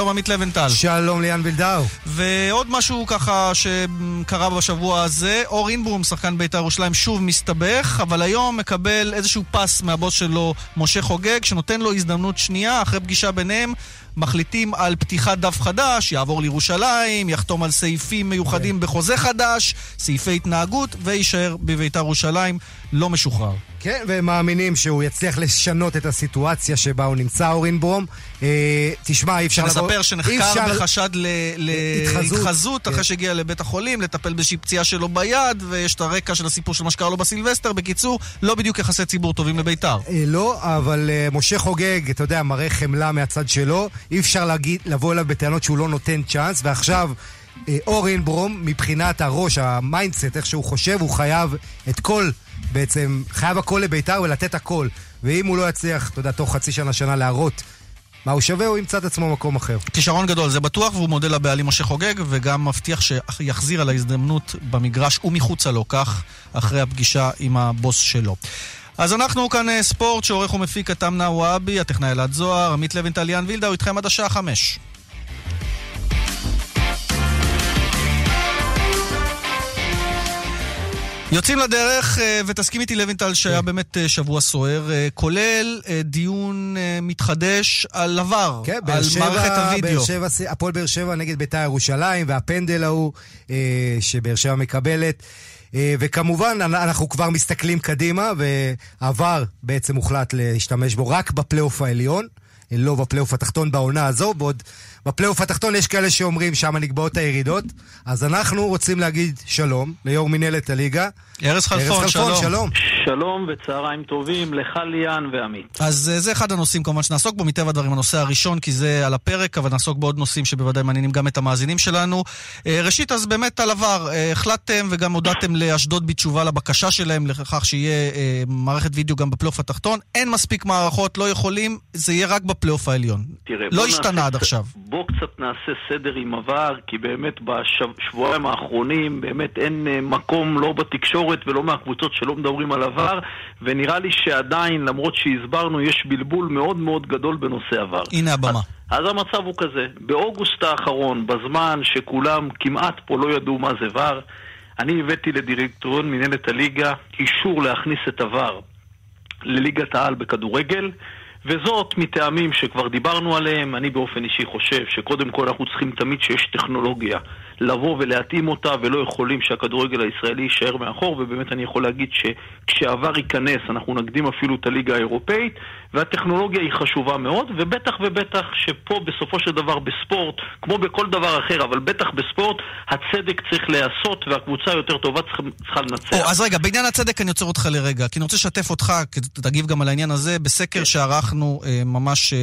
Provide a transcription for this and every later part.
שלום עמית לבנטל. שלום ליאן וילדאו. ועוד משהו ככה שקרה בשבוע הזה, אור אינברום, שחקן בית"ר ירושלים, שוב מסתבך, אבל היום מקבל איזשהו פס מהבוס שלו, משה חוגג, שנותן לו הזדמנות שנייה, אחרי פגישה ביניהם, מחליטים על פתיחת דף חדש, יעבור לירושלים, יחתום על סעיפים מיוחדים בחוזה חדש, סעיפי התנהגות, ויישאר בבית"ר ירושלים לא משוחרר. כן, והם מאמינים שהוא יצליח לשנות את הסיטואציה שבה הוא נמצא, אורין ברום. אה, תשמע, אי אפשר לבוא... לבוא... שנספר שנחקר אפשר... בחשד להתחזות כן. אחרי שהגיע לבית החולים, לטפל באיזושהי פציעה שלו ביד, ויש את הרקע של הסיפור של מה שקרה לו בסילבסטר. בקיצור, לא בדיוק יחסי ציבור טובים לבית"ר. אה, לא, אבל אה, משה חוגג, אתה יודע, מראה חמלה מהצד שלו. אי אפשר להגיד, לבוא אליו בטענות שהוא לא נותן צ'אנס, ועכשיו... אה, אורן ברום, מבחינת הראש, ה mindset, איך שהוא חושב, הוא חייב את כל, בעצם, חייב הכל לביתר ולתת הכל. ואם הוא לא יצליח, אתה יודע, תוך חצי שנה, שנה להראות מה הוא שווה, הוא ימצא את עצמו במקום אחר. כישרון גדול, זה בטוח, והוא מודה לבעלים משה חוגג, וגם מבטיח שיחזיר על ההזדמנות במגרש ומחוצה לו, כך אחרי הפגישה עם הבוס שלו. אז אנחנו כאן אה, ספורט שעורך ומפיק אתם נאוואבי, הטכנאי אלעד זוהר, עמית לוינטל, ליאן וילדאו, איתכם עד השעה חמש. יוצאים לדרך, אה, ותסכים איתי לוינטל שהיה כן. באמת אה, שבוע סוער, אה, כולל דיון מתחדש על עבר, כן, על מערכת הוידאו. הפועל באר שבע נגד בית"ר ירושלים, והפנדל ההוא שבאר שבע מקבלת. וכמובן, אנחנו כבר מסתכלים קדימה, ועבר בעצם הוחלט להשתמש בו רק בפלייאוף העליון, לא בפלייאוף התחתון בעונה הזו, בעוד בפלייאוף התחתון יש כאלה שאומרים שם נקבעות הירידות, אז אנחנו רוצים להגיד שלום ליו"ר מנהלת הליגה. ארז חלפון, שלום. שלום. שלום וצהריים טובים לך ליאן ועמית. אז אה, זה אחד הנושאים כמובן שנעסוק בו, מטבע הדברים הנושא הראשון, כי זה על הפרק, אבל נעסוק בעוד נושאים שבוודאי מעניינים גם את המאזינים שלנו. אה, ראשית, אז באמת על עבר, אה, החלטתם וגם הודעתם לאשדוד בתשובה לבקשה שלהם לכך שיהיה מערכת וידאו גם בפלייאוף התחתון. אין מספיק מערכות, לא יכולים, זה יהיה רק בפלייאוף העליון. תראה, לא השתנה עד עכשיו. בוא קצת נעשה סדר עם עבר, כי באמת בשבועיים האחרונים באמת אין מקום לא בתקשורת ולא מהקבוצות שלא מדברים על עבר, ונראה לי שעדיין, למרות שהסברנו, יש בלבול מאוד מאוד גדול בנושא עבר. הנה הבמה. אז, אז המצב הוא כזה, באוגוסט האחרון, בזמן שכולם כמעט פה לא ידעו מה זה ור, אני הבאתי לדירקטוריון מנהלת הליגה אישור להכניס את עבר לליגת העל בכדורגל. וזאת מטעמים שכבר דיברנו עליהם, אני באופן אישי חושב שקודם כל אנחנו צריכים תמיד שיש טכנולוגיה לבוא ולהתאים אותה ולא יכולים שהכדורגל הישראלי יישאר מאחור ובאמת אני יכול להגיד שכשעבר ייכנס אנחנו נקדים אפילו את הליגה האירופאית והטכנולוגיה היא חשובה מאוד ובטח ובטח שפה בסופו של דבר בספורט, כמו בכל דבר אחר, אבל בטח בספורט, הצדק צריך להיעשות והקבוצה היותר טובה צריכה לנצח. או, אז רגע, בעניין הצדק אני עוצר אותך לרגע, כי אני רוצה לשתף אותך, תגיב גם על העניין הזה, בסקר כן. שערכנו אה, ממש אה,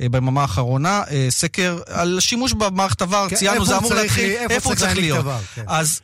אה, ביממה האחרונה, אה, סקר על שימוש במערכת ה VAR, כן, ציינו, זה אמור להתחיל, איפה, הוא צריך להיות. דבר, כן. אז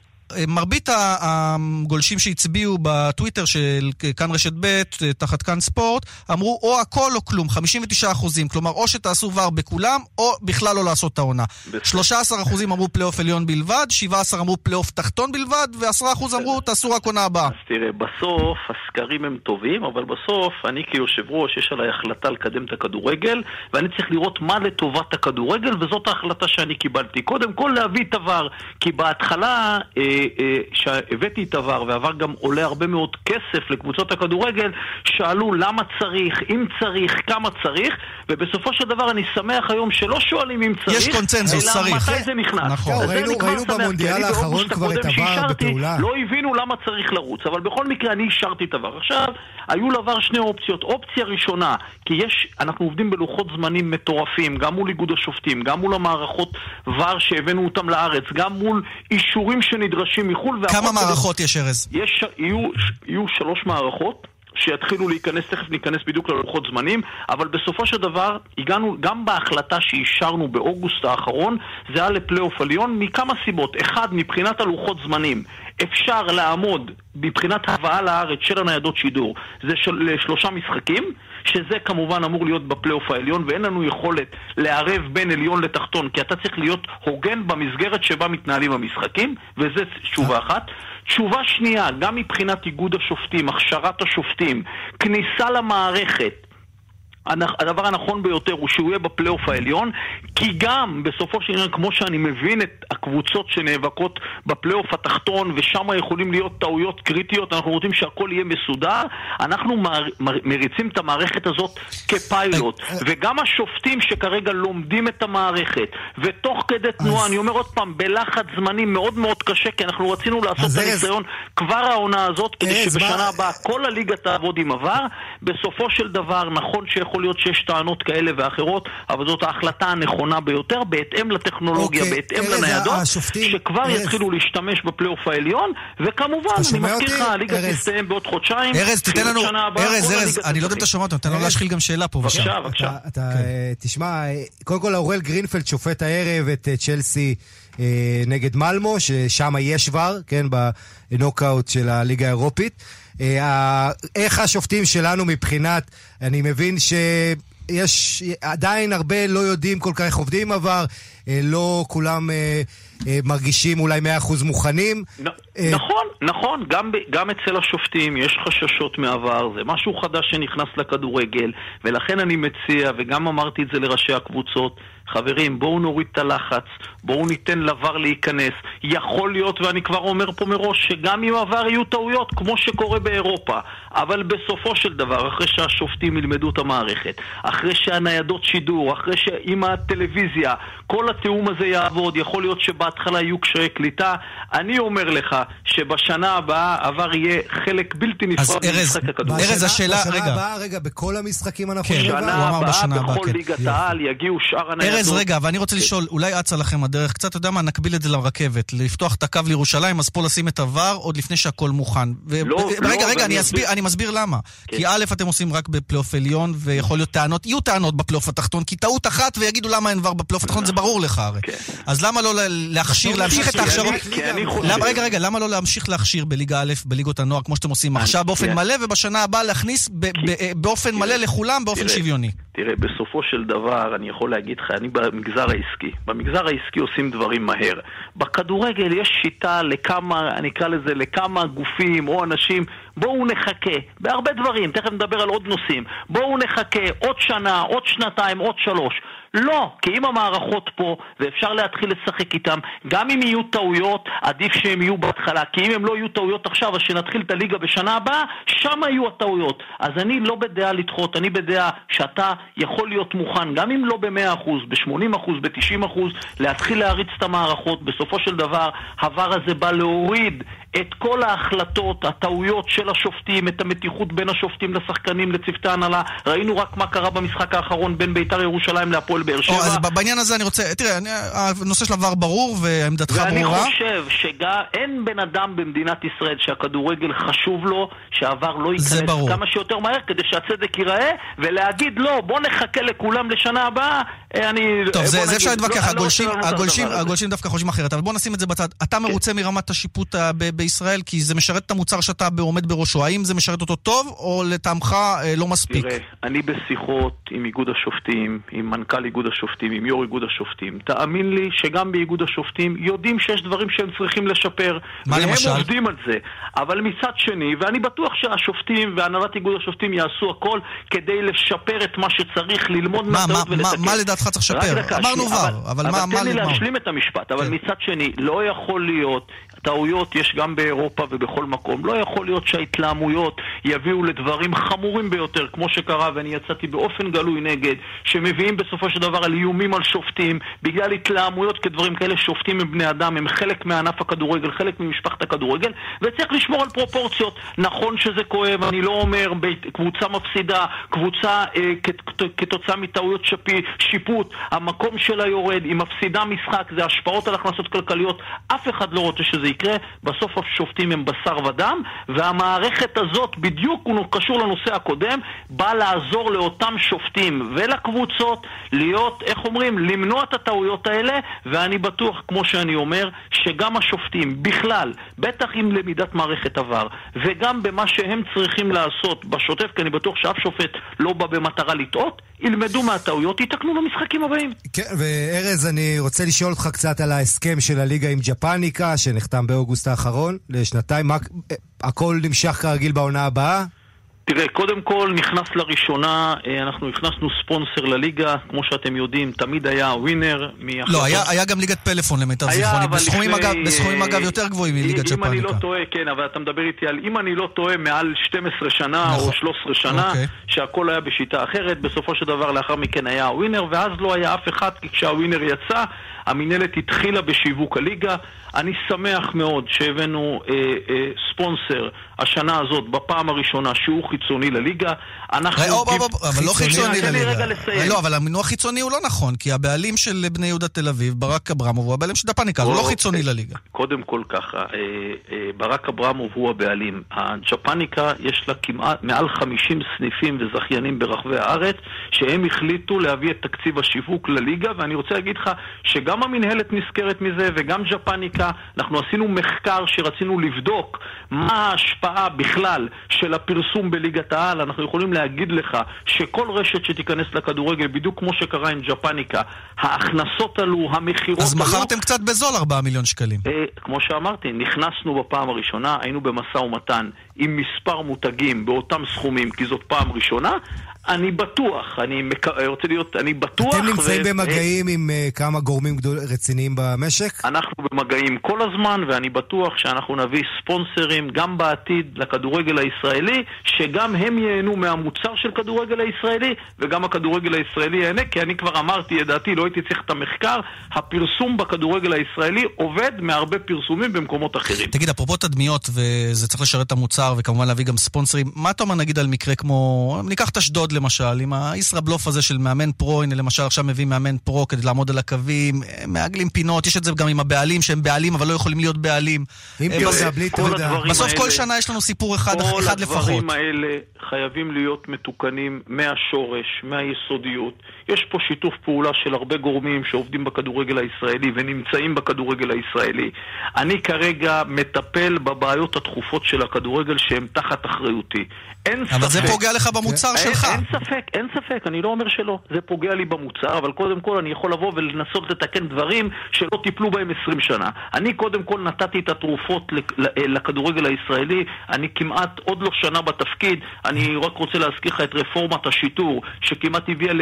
מרבית הגולשים שהצביעו בטוויטר של כאן רשת ב', תחת כאן ספורט, אמרו או הכל או כלום, 59 אחוזים. כלומר, או שתעשו VAR בכולם, או בכלל לא לעשות את העונה. 13 אחוזים אמרו פלייאוף עליון בלבד, 17 אמרו פלייאוף תחתון בלבד, ו-10 אחוז אמרו תעשו רק עונה הבאה. אז תראה, בסוף הסקרים הם טובים, אבל בסוף אני כיושב ראש, יש עליי החלטה לקדם את הכדורגל, ואני צריך לראות מה לטובת הכדורגל, וזאת ההחלטה שאני קיבלתי. קודם כל להביא את הוור, כי בהתחלה... אה, שהבאתי את עבר, ועבר גם עולה הרבה מאוד כסף לקבוצות הכדורגל, שאלו למה צריך, אם צריך, כמה צריך, ובסופו של דבר אני שמח היום שלא שואלים אם צריך, יש קונצנזוס, אלא צריך. מתי זה נכנס. נכון, ראינו, ראינו במונדיאל האחרון כבר את עבר בפעולה. לא הבינו למה צריך לרוץ, אבל בכל מקרה אני אישרתי את עבר. עכשיו, היו לעבר שני אופציות. אופציה ראשונה, כי יש, אנחנו עובדים בלוחות זמנים מטורפים, גם מול איגוד השופטים, גם מול המערכות ור שהבאנו אותם לארץ, גם מול אישורים שנדרשים מחו"ל. כמה מערכות יש, ארז? יש, יהיו, יהיו שלוש מערכות. שיתחילו להיכנס, תכף ניכנס בדיוק ללוחות זמנים, אבל בסופו של דבר הגענו, גם בהחלטה שאישרנו באוגוסט האחרון, זה היה לפלייאוף עליון מכמה סיבות. אחד, מבחינת הלוחות זמנים, אפשר לעמוד מבחינת הבאה לארץ של הניידות שידור, זה של, שלושה משחקים, שזה כמובן אמור להיות בפלייאוף העליון, ואין לנו יכולת לערב בין עליון לתחתון, כי אתה צריך להיות הוגן במסגרת שבה מתנהלים המשחקים, וזה תשובה אחת. תשובה שנייה, גם מבחינת איגוד השופטים, הכשרת השופטים, כניסה למערכת, הדבר הנכון ביותר הוא שהוא יהיה בפלייאוף העליון, כי גם, בסופו של עניין, כמו שאני מבין את הקבוצות שנאבקות בפלייאוף התחתון, ושם יכולים להיות טעויות קריטיות, אנחנו רוצים שהכל יהיה מסודר, אנחנו מר, מר, מריצים את המערכת הזאת כפיילוט. אה, אה. וגם השופטים שכרגע לומדים את המערכת, ותוך כדי תנועה, אני אומר עוד פעם, בלחץ זמנים מאוד מאוד קשה, כי אנחנו רצינו לעשות את הניסיון כבר העונה הזאת, כדי שבשנה הבאה כל הליגה תעבוד עם עבר. בסופו של דבר, נכון שיכול להיות שיש טענות כאלה ואחרות, אבל זאת ההחלטה הנכונה ביותר, בהתאם לטכנולוגיה, אוקיי, בהתאם לניידות, השופטים, שכבר ארז. יתחילו להשתמש בפלייאוף העליון, וכמובן, אני מזכיר לך, הליגה תסתיים בעוד חודשיים. ארז, תיתן לנו, ארז, ארז, אני לא יודע אם אתה שומע אותו, תן לו להשחיל גם שאלה פה ושם. בבקשה, בבקשה. אתה. תשמע, קודם כל אורל גרינפלד שופט הערב את אה, צ'לסי. אה, נגד מלמו, ששם יש ור, כן, בנוקאוט של הליגה האירופית. אה, איך השופטים שלנו מבחינת, אני מבין שיש עדיין הרבה לא יודעים כל כך איך עובדים עבר, אה, לא כולם אה, מרגישים אולי 100% מוכנים. נ. נכון, נכון, גם, גם אצל השופטים יש חששות מעבר, זה משהו חדש שנכנס לכדורגל, ולכן אני מציע, וגם אמרתי את זה לראשי הקבוצות, חברים, בואו נוריד את הלחץ, בואו ניתן לבר להיכנס. יכול להיות, ואני כבר אומר פה מראש, שגם עם עבר יהיו טעויות, כמו שקורה באירופה. אבל בסופו של דבר, אחרי שהשופטים ילמדו את המערכת, אחרי שהניידות שידור, אחרי שעם הטלוויזיה, כל התיאום הזה יעבוד, יכול להיות שבהתחלה יהיו קשיי קליטה. אני אומר לך שבשנה הבאה עבר יהיה חלק בלתי נפרד ממשחק הכדורגל. ארז, השאלה, רגע. בשנה הבאה, רגע, בכל המשחקים אנחנו כן, שנה הבאה, בכל כן. ליגת העל יגיעו שאר הניידות. ארז, רגע, ואני רוצה כן. לשאול, אולי אצה לכם הדרך, קצת, אתה יודע מה, נקביל את זה לרכבת, לפתוח את הקו לירושלים, אז פה לשים את עבר עוד לפני שהכל מוכן. לא, רגע, רגע, אני מסביר למה. כי א', אתם עושים רק בפלייאוף עליון, ויכול להיות טענות, יהיו טענות בפלייאוף התחתון, כי טעות אחת ויגידו למה אין ור בפלייאוף התחתון, זה ברור לך הרי. כן. אז למה לא להכשיר, להמשיך את ההכשרות? רגע, רגע, למה לא להמשיך להכשיר בליגה א', בליגות הנוער, כמו שאתם עושים עכשיו באופן מלא, ובשנה הבאה להכניס באופן מלא לכולם, באופן שוויוני? תראה, בסופו של דבר, אני יכול להגיד לך, אני במגזר העסקי. במגזר העסקי עושים דברים מהר. בכדורגל יש שיטה לכמה, אני אקרא לזה, לכמה גופים או אנשים, בואו נחכה, בהרבה דברים, תכף נדבר על עוד נושאים. בואו נחכה עוד שנה, עוד שנתיים, עוד שלוש. לא, כי אם המערכות פה, ואפשר להתחיל לשחק איתם, גם אם יהיו טעויות, עדיף שהם יהיו בהתחלה. כי אם הם לא יהיו טעויות עכשיו, אז שנתחיל את הליגה בשנה הבאה, שם יהיו הטעויות. אז אני לא בדעה לדחות, אני בדעה שאתה יכול להיות מוכן, גם אם לא ב-100%, ב-80%, ב-90%, להתחיל להריץ את המערכות. בסופו של דבר, הוואר הזה בא להוריד את כל ההחלטות, הטעויות של השופטים, את המתיחות בין השופטים לשחקנים, לצוותי ההנהלה. ראינו רק מה קרה במשחק האחרון בין בית"ר ירושלים להפועל באר שבע. אז בעניין הזה אני רוצה, תראה, אני, הנושא של עבר ברור ועמדתך ברורה. ואני חושב שאין בן אדם במדינת ישראל שהכדורגל חשוב לו, שהעבר לא ייכנס כמה שיותר מהר כדי שהצדק ייראה, ולהגיד לא, בוא נחכה לכולם לשנה הבאה, אה, אני... טוב, זה, זה אפשר להתווכח, לא, הגולשים, לא הגולשים, דווקא חושבים אחרת, אבל בוא נשים את זה בצד. אתה כן. מרוצה מרמת השיפוט בישראל? כי זה משרת את המוצר שאתה עומד בראשו. האם זה משרת אותו טוב, או לטעמך אה, לא מספיק? תראה, אני בשיחות עם איגוד השופטים, עם מנכ"ל איגוד השופטים, עם יו"ר איגוד השופטים. תאמין לי שגם באיגוד השופטים יודעים שיש דברים שהם צריכים לשפר. מה והם למשל? והם עובדים על זה. אבל מצד שני, ואני בטוח שהשופטים והנהלת איגוד השופטים יעשו הכל כדי לשפר את מה שצריך, ללמוד מהטעות ולתקן. מה לדעתך צריך לשפר? אמרנו ור, אבל, אבל מה... אבל תן לי להשלים את המשפט. אבל כן. מצד שני, לא יכול להיות טעויות יש גם באירופה ובכל מקום. לא יכול להיות שההתלהמויות יביאו לדברים חמורים ביותר, כמו שקרה, ואני יצאתי באופן גלוי נגד, שמביאים בסופו של דבר על איומים על שופטים, בגלל התלהמויות כדברים כאלה. שופטים הם בני אדם, הם חלק מענף הכדורגל, חלק ממשפחת הכדורגל, וצריך לשמור על פרופורציות. נכון שזה כואב, אני לא אומר קבוצה מפסידה, קבוצה אה, כתוצאה מטעויות שפי, שיפוט, המקום שלה יורד, היא מפסידה משחק, זה השפעות על הכנסות כלכליות, אף אחד לא רוצה שזה יקרה, בסוף השופטים הם בשר ודם, והמערכת הזאת, בדיוק הוא קשור לנושא הקודם, באה לעזור לאותם שופטים ולקבוצות להיות, איך אומרים, למנוע את הטעויות האלה, ואני בטוח, כמו שאני אומר, שגם השופטים בכלל, בטח עם למידת מערכת עבר, וגם במה שהם צריכים לעשות בשוטף, כי אני בטוח שאף שופט לא בא במטרה לטעות, ילמדו מהטעויות, יתקנו במשחקים הבאים. כן, וארז, אני רוצה לשאול אותך קצת על ההסכם של הליגה עם ג'פניקה, שנחתם באוגוסט האחרון, לשנתיים. מה, הכל נמשך כרגיל בעונה הבאה? תראה, קודם כל נכנס לראשונה, אה, אנחנו הכנסנו ספונסר לליגה, כמו שאתם יודעים, תמיד היה ווינר מהחלטות... לא, היה, היה גם ליגת פלאפון למיטב זיכרוני, בסכומים, לפני... אגב, בסכומים אגב יותר גבוהים מליגת ג'פניקה. אם אני לא טועה, כן, אבל אתה מדבר איתי על אם אני לא טועה מעל 12 שנה נכון. או 13 שנה, אוקיי. שהכל היה בשיטה אחרת, בסופו של דבר לאחר מכן היה ווינר, ואז לא היה אף אחד, כי כשהווינר יצא, המינהלת התחילה בשיווק הליגה. אני שמח מאוד שהבאנו אה, אה, ספונסר השנה הזאת בפעם הראשונה שהוא חיצוני לליגה. אנחנו... אבל לא חיצוני לליגה. לא, אבל המינוח חיצוני הוא לא נכון, כי הבעלים של בני יהודה תל אביב, ברק אברמוב, הוא הבעלים של דפניקה, הוא לא חיצוני לליגה. קודם כל ככה, אה, אה, ברק אברמוב הוא הבעלים. הג'פניקה יש לה כמעט מעל 50 סניפים וזכיינים ברחבי הארץ, שהם החליטו להביא את תקציב השיווק לליגה, ואני רוצה להגיד לך שגם המינהלת נזכרת מזה וגם ג'פניקה, אנחנו עשינו מחקר שרצינו לבדוק מה ההשפעה בכלל של הפרסום בליגת העל. אנחנו יכולים להגיד לך שכל רשת שתיכנס לכדורגל, בדיוק כמו שקרה עם ג'פניקה, ההכנסות עלו, המכירות עלו. אז מכרתם קצת בזול 4 מיליון שקלים. אה, כמו שאמרתי, נכנסנו בפעם הראשונה, היינו במשא ומתן עם מספר מותגים באותם סכומים, כי זאת פעם ראשונה. אני בטוח, אני מק... רוצה להיות, אני בטוח... אתם נמצאים ו... במגעים עם uh, כמה גורמים גדול... רציניים במשק? אנחנו במגעים כל הזמן, ואני בטוח שאנחנו נביא ספונסרים גם בעתיד לכדורגל הישראלי, שגם הם ייהנו מהמוצר של כדורגל הישראלי, וגם הכדורגל הישראלי ייהנה, כי אני כבר אמרתי את דעתי, לא הייתי צריך את המחקר, הפרסום בכדורגל הישראלי עובד מהרבה פרסומים במקומות אחרים. תגיד, אפרופו תדמיות, וזה צריך לשרת את המוצר, וכמובן להביא גם ספונסרים, מה אתה אומר נגיד על מקרה כמו... ניקח את אשדוד למשל, עם הישראבלוף הזה של מאמן פרו, הנה למשל עכשיו מביא מאמן פרו כדי לעמוד על הקווים, מעגלים פינות, יש את זה גם עם הבעלים שהם בעלים אבל לא יכולים להיות בעלים. עם פירסה, בלי תעודה. בסוף כל שנה יש לנו סיפור אחד, אחד לפחות. כל הדברים האלה חייבים להיות מתוקנים מהשורש, מהיסודיות. יש פה שיתוף פעולה של הרבה גורמים שעובדים בכדורגל הישראלי ונמצאים בכדורגל הישראלי. אני כרגע מטפל בבעיות הדחופות של הכדורגל שהן תחת אחריותי. אין ספק... אבל זה פוגע לך במוצר אין, שלך. אין ספק, אין ספק, אני לא אומר שלא. זה פוגע לי במוצר, אבל קודם כל אני יכול לבוא ולנסות לתקן דברים שלא טיפלו בהם 20 שנה. אני קודם כל נתתי את התרופות לכדורגל הישראלי, אני כמעט עוד לא שנה בתפקיד, אני רק רוצה להזכיר לך את רפורמת השיטור, שכמעט הביאה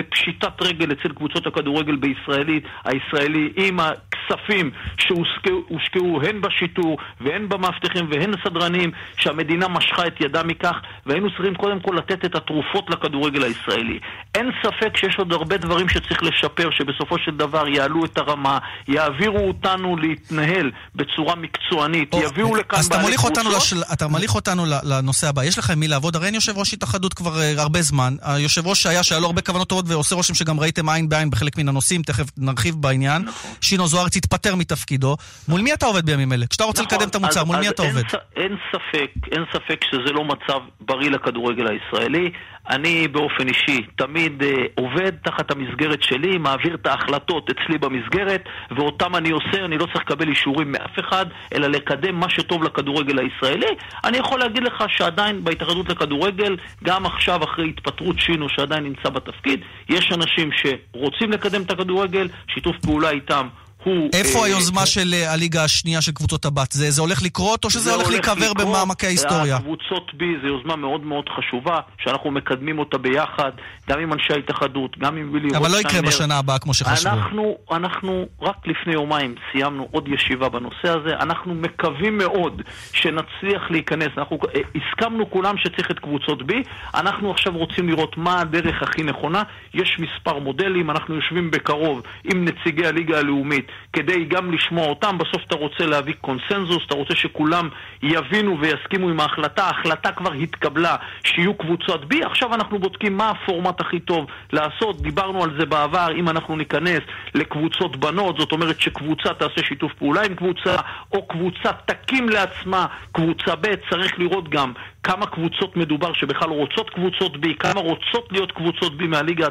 לפשיטת רגל אצל קבוצות הכדורגל בישראלית, הישראלי, עם הכספים שהושקעו הן בשיטור והן במאבטחים והן הסדרנים, שהמדינה משכה את ידה מכך, והיינו צריכים קודם כל לתת את התרופות לכדורגל הישראלי. אין ספק שיש עוד הרבה דברים שצריך לשפר, שבסופו של דבר יעלו את הרמה, יעבירו אותנו להתנהל בצורה מקצוענית, או, יביאו לכאן בעלי קבוצות. לשל... אתה מוליך אותנו לנושא הבא. יש לך עם מי לעבוד? הרי אין יושב ראש התאחדות כבר uh, הרבה זמן. היושב ראש שהיה, שהיה לו הרבה כוונות טובות ועושה רושם שגם ראיתם עין בעין בחלק מן הנושאים, תכף נרחיב בעניין. נכון. שינו זוארץ התפטר מתפקידו. מול מי אתה עובד בימים אלה? כשאתה רוצה נכון, לקדם את המוצר, אז, מול אז מי אתה אין עובד? אין ספק, אין ספק שזה לא מצב בריא לכדורגל הישראלי. אני באופן אישי תמיד uh, עובד תחת המסגרת שלי, מעביר את ההחלטות אצלי במסגרת, ואותם אני עושה, אני לא צריך לקבל אישורים מאף אחד, אלא לקדם מה שטוב לכדורגל הישראלי. אני יכול להגיד לך שעדיין בהתאחדות לכדורגל, גם עכשיו אחרי התפטרות שינו שעדיין נמצא בתפקיד, יש אנשים שרוצים לקדם את הכדורגל, שיתוף פעולה איתם הוא... איפה אה, היוזמה של אה, הליגה השנייה של קבוצות הבת? זה, זה הולך לקרות או שזה הולך להיקבר במעמקי ההיסטוריה? הקבוצות B זה יוזמה מאוד מאוד חשובה, שאנחנו מקדמים אותה ביחד, גם עם אנשי ההתאחדות, גם עם וילי רוטשיינר. אבל לא יקרה בשנה הבאה כמו שחשבו. אנחנו, אנחנו רק לפני יומיים סיימנו עוד ישיבה בנושא הזה, אנחנו מקווים מאוד שנצליח להיכנס. אנחנו אה, הסכמנו כולם שצריך את קבוצות B, אנחנו עכשיו רוצים לראות מה הדרך הכי נכונה. יש מספר מודלים, אנחנו יושבים בקרוב עם נציגי הליגה הלאומית. כדי גם לשמוע אותם. בסוף אתה רוצה להביא קונסנזוס, אתה רוצה שכולם יבינו ויסכימו עם ההחלטה. ההחלטה כבר התקבלה שיהיו קבוצות B, עכשיו אנחנו בודקים מה הפורמט הכי טוב לעשות. דיברנו על זה בעבר, אם אנחנו ניכנס לקבוצות בנות, זאת אומרת שקבוצה תעשה שיתוף פעולה עם קבוצה, או קבוצה תקים לעצמה קבוצה ב', צריך לראות גם כמה קבוצות מדובר שבכלל רוצות קבוצות B, כמה רוצות להיות קבוצות B מהליגה,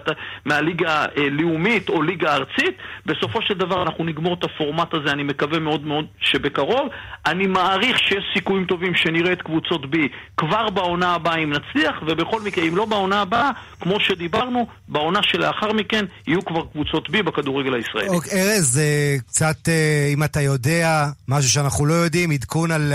מהליגה אה, לאומית או ליגה ארצית. בסופו של דבר אנחנו נגמור את הפורמט הזה, אני מקווה מאוד מאוד שבקרוב. אני מעריך שיש סיכויים טובים שנראה את קבוצות B כבר בעונה הבאה אם נצליח, ובכל מקרה, אם לא בעונה הבאה, כמו שדיברנו, בעונה שלאחר מכן יהיו כבר קבוצות B בכדורגל הישראלי. אוקיי, ארז, אה, קצת, אה, אם אתה יודע, משהו שאנחנו לא יודעים, עדכון על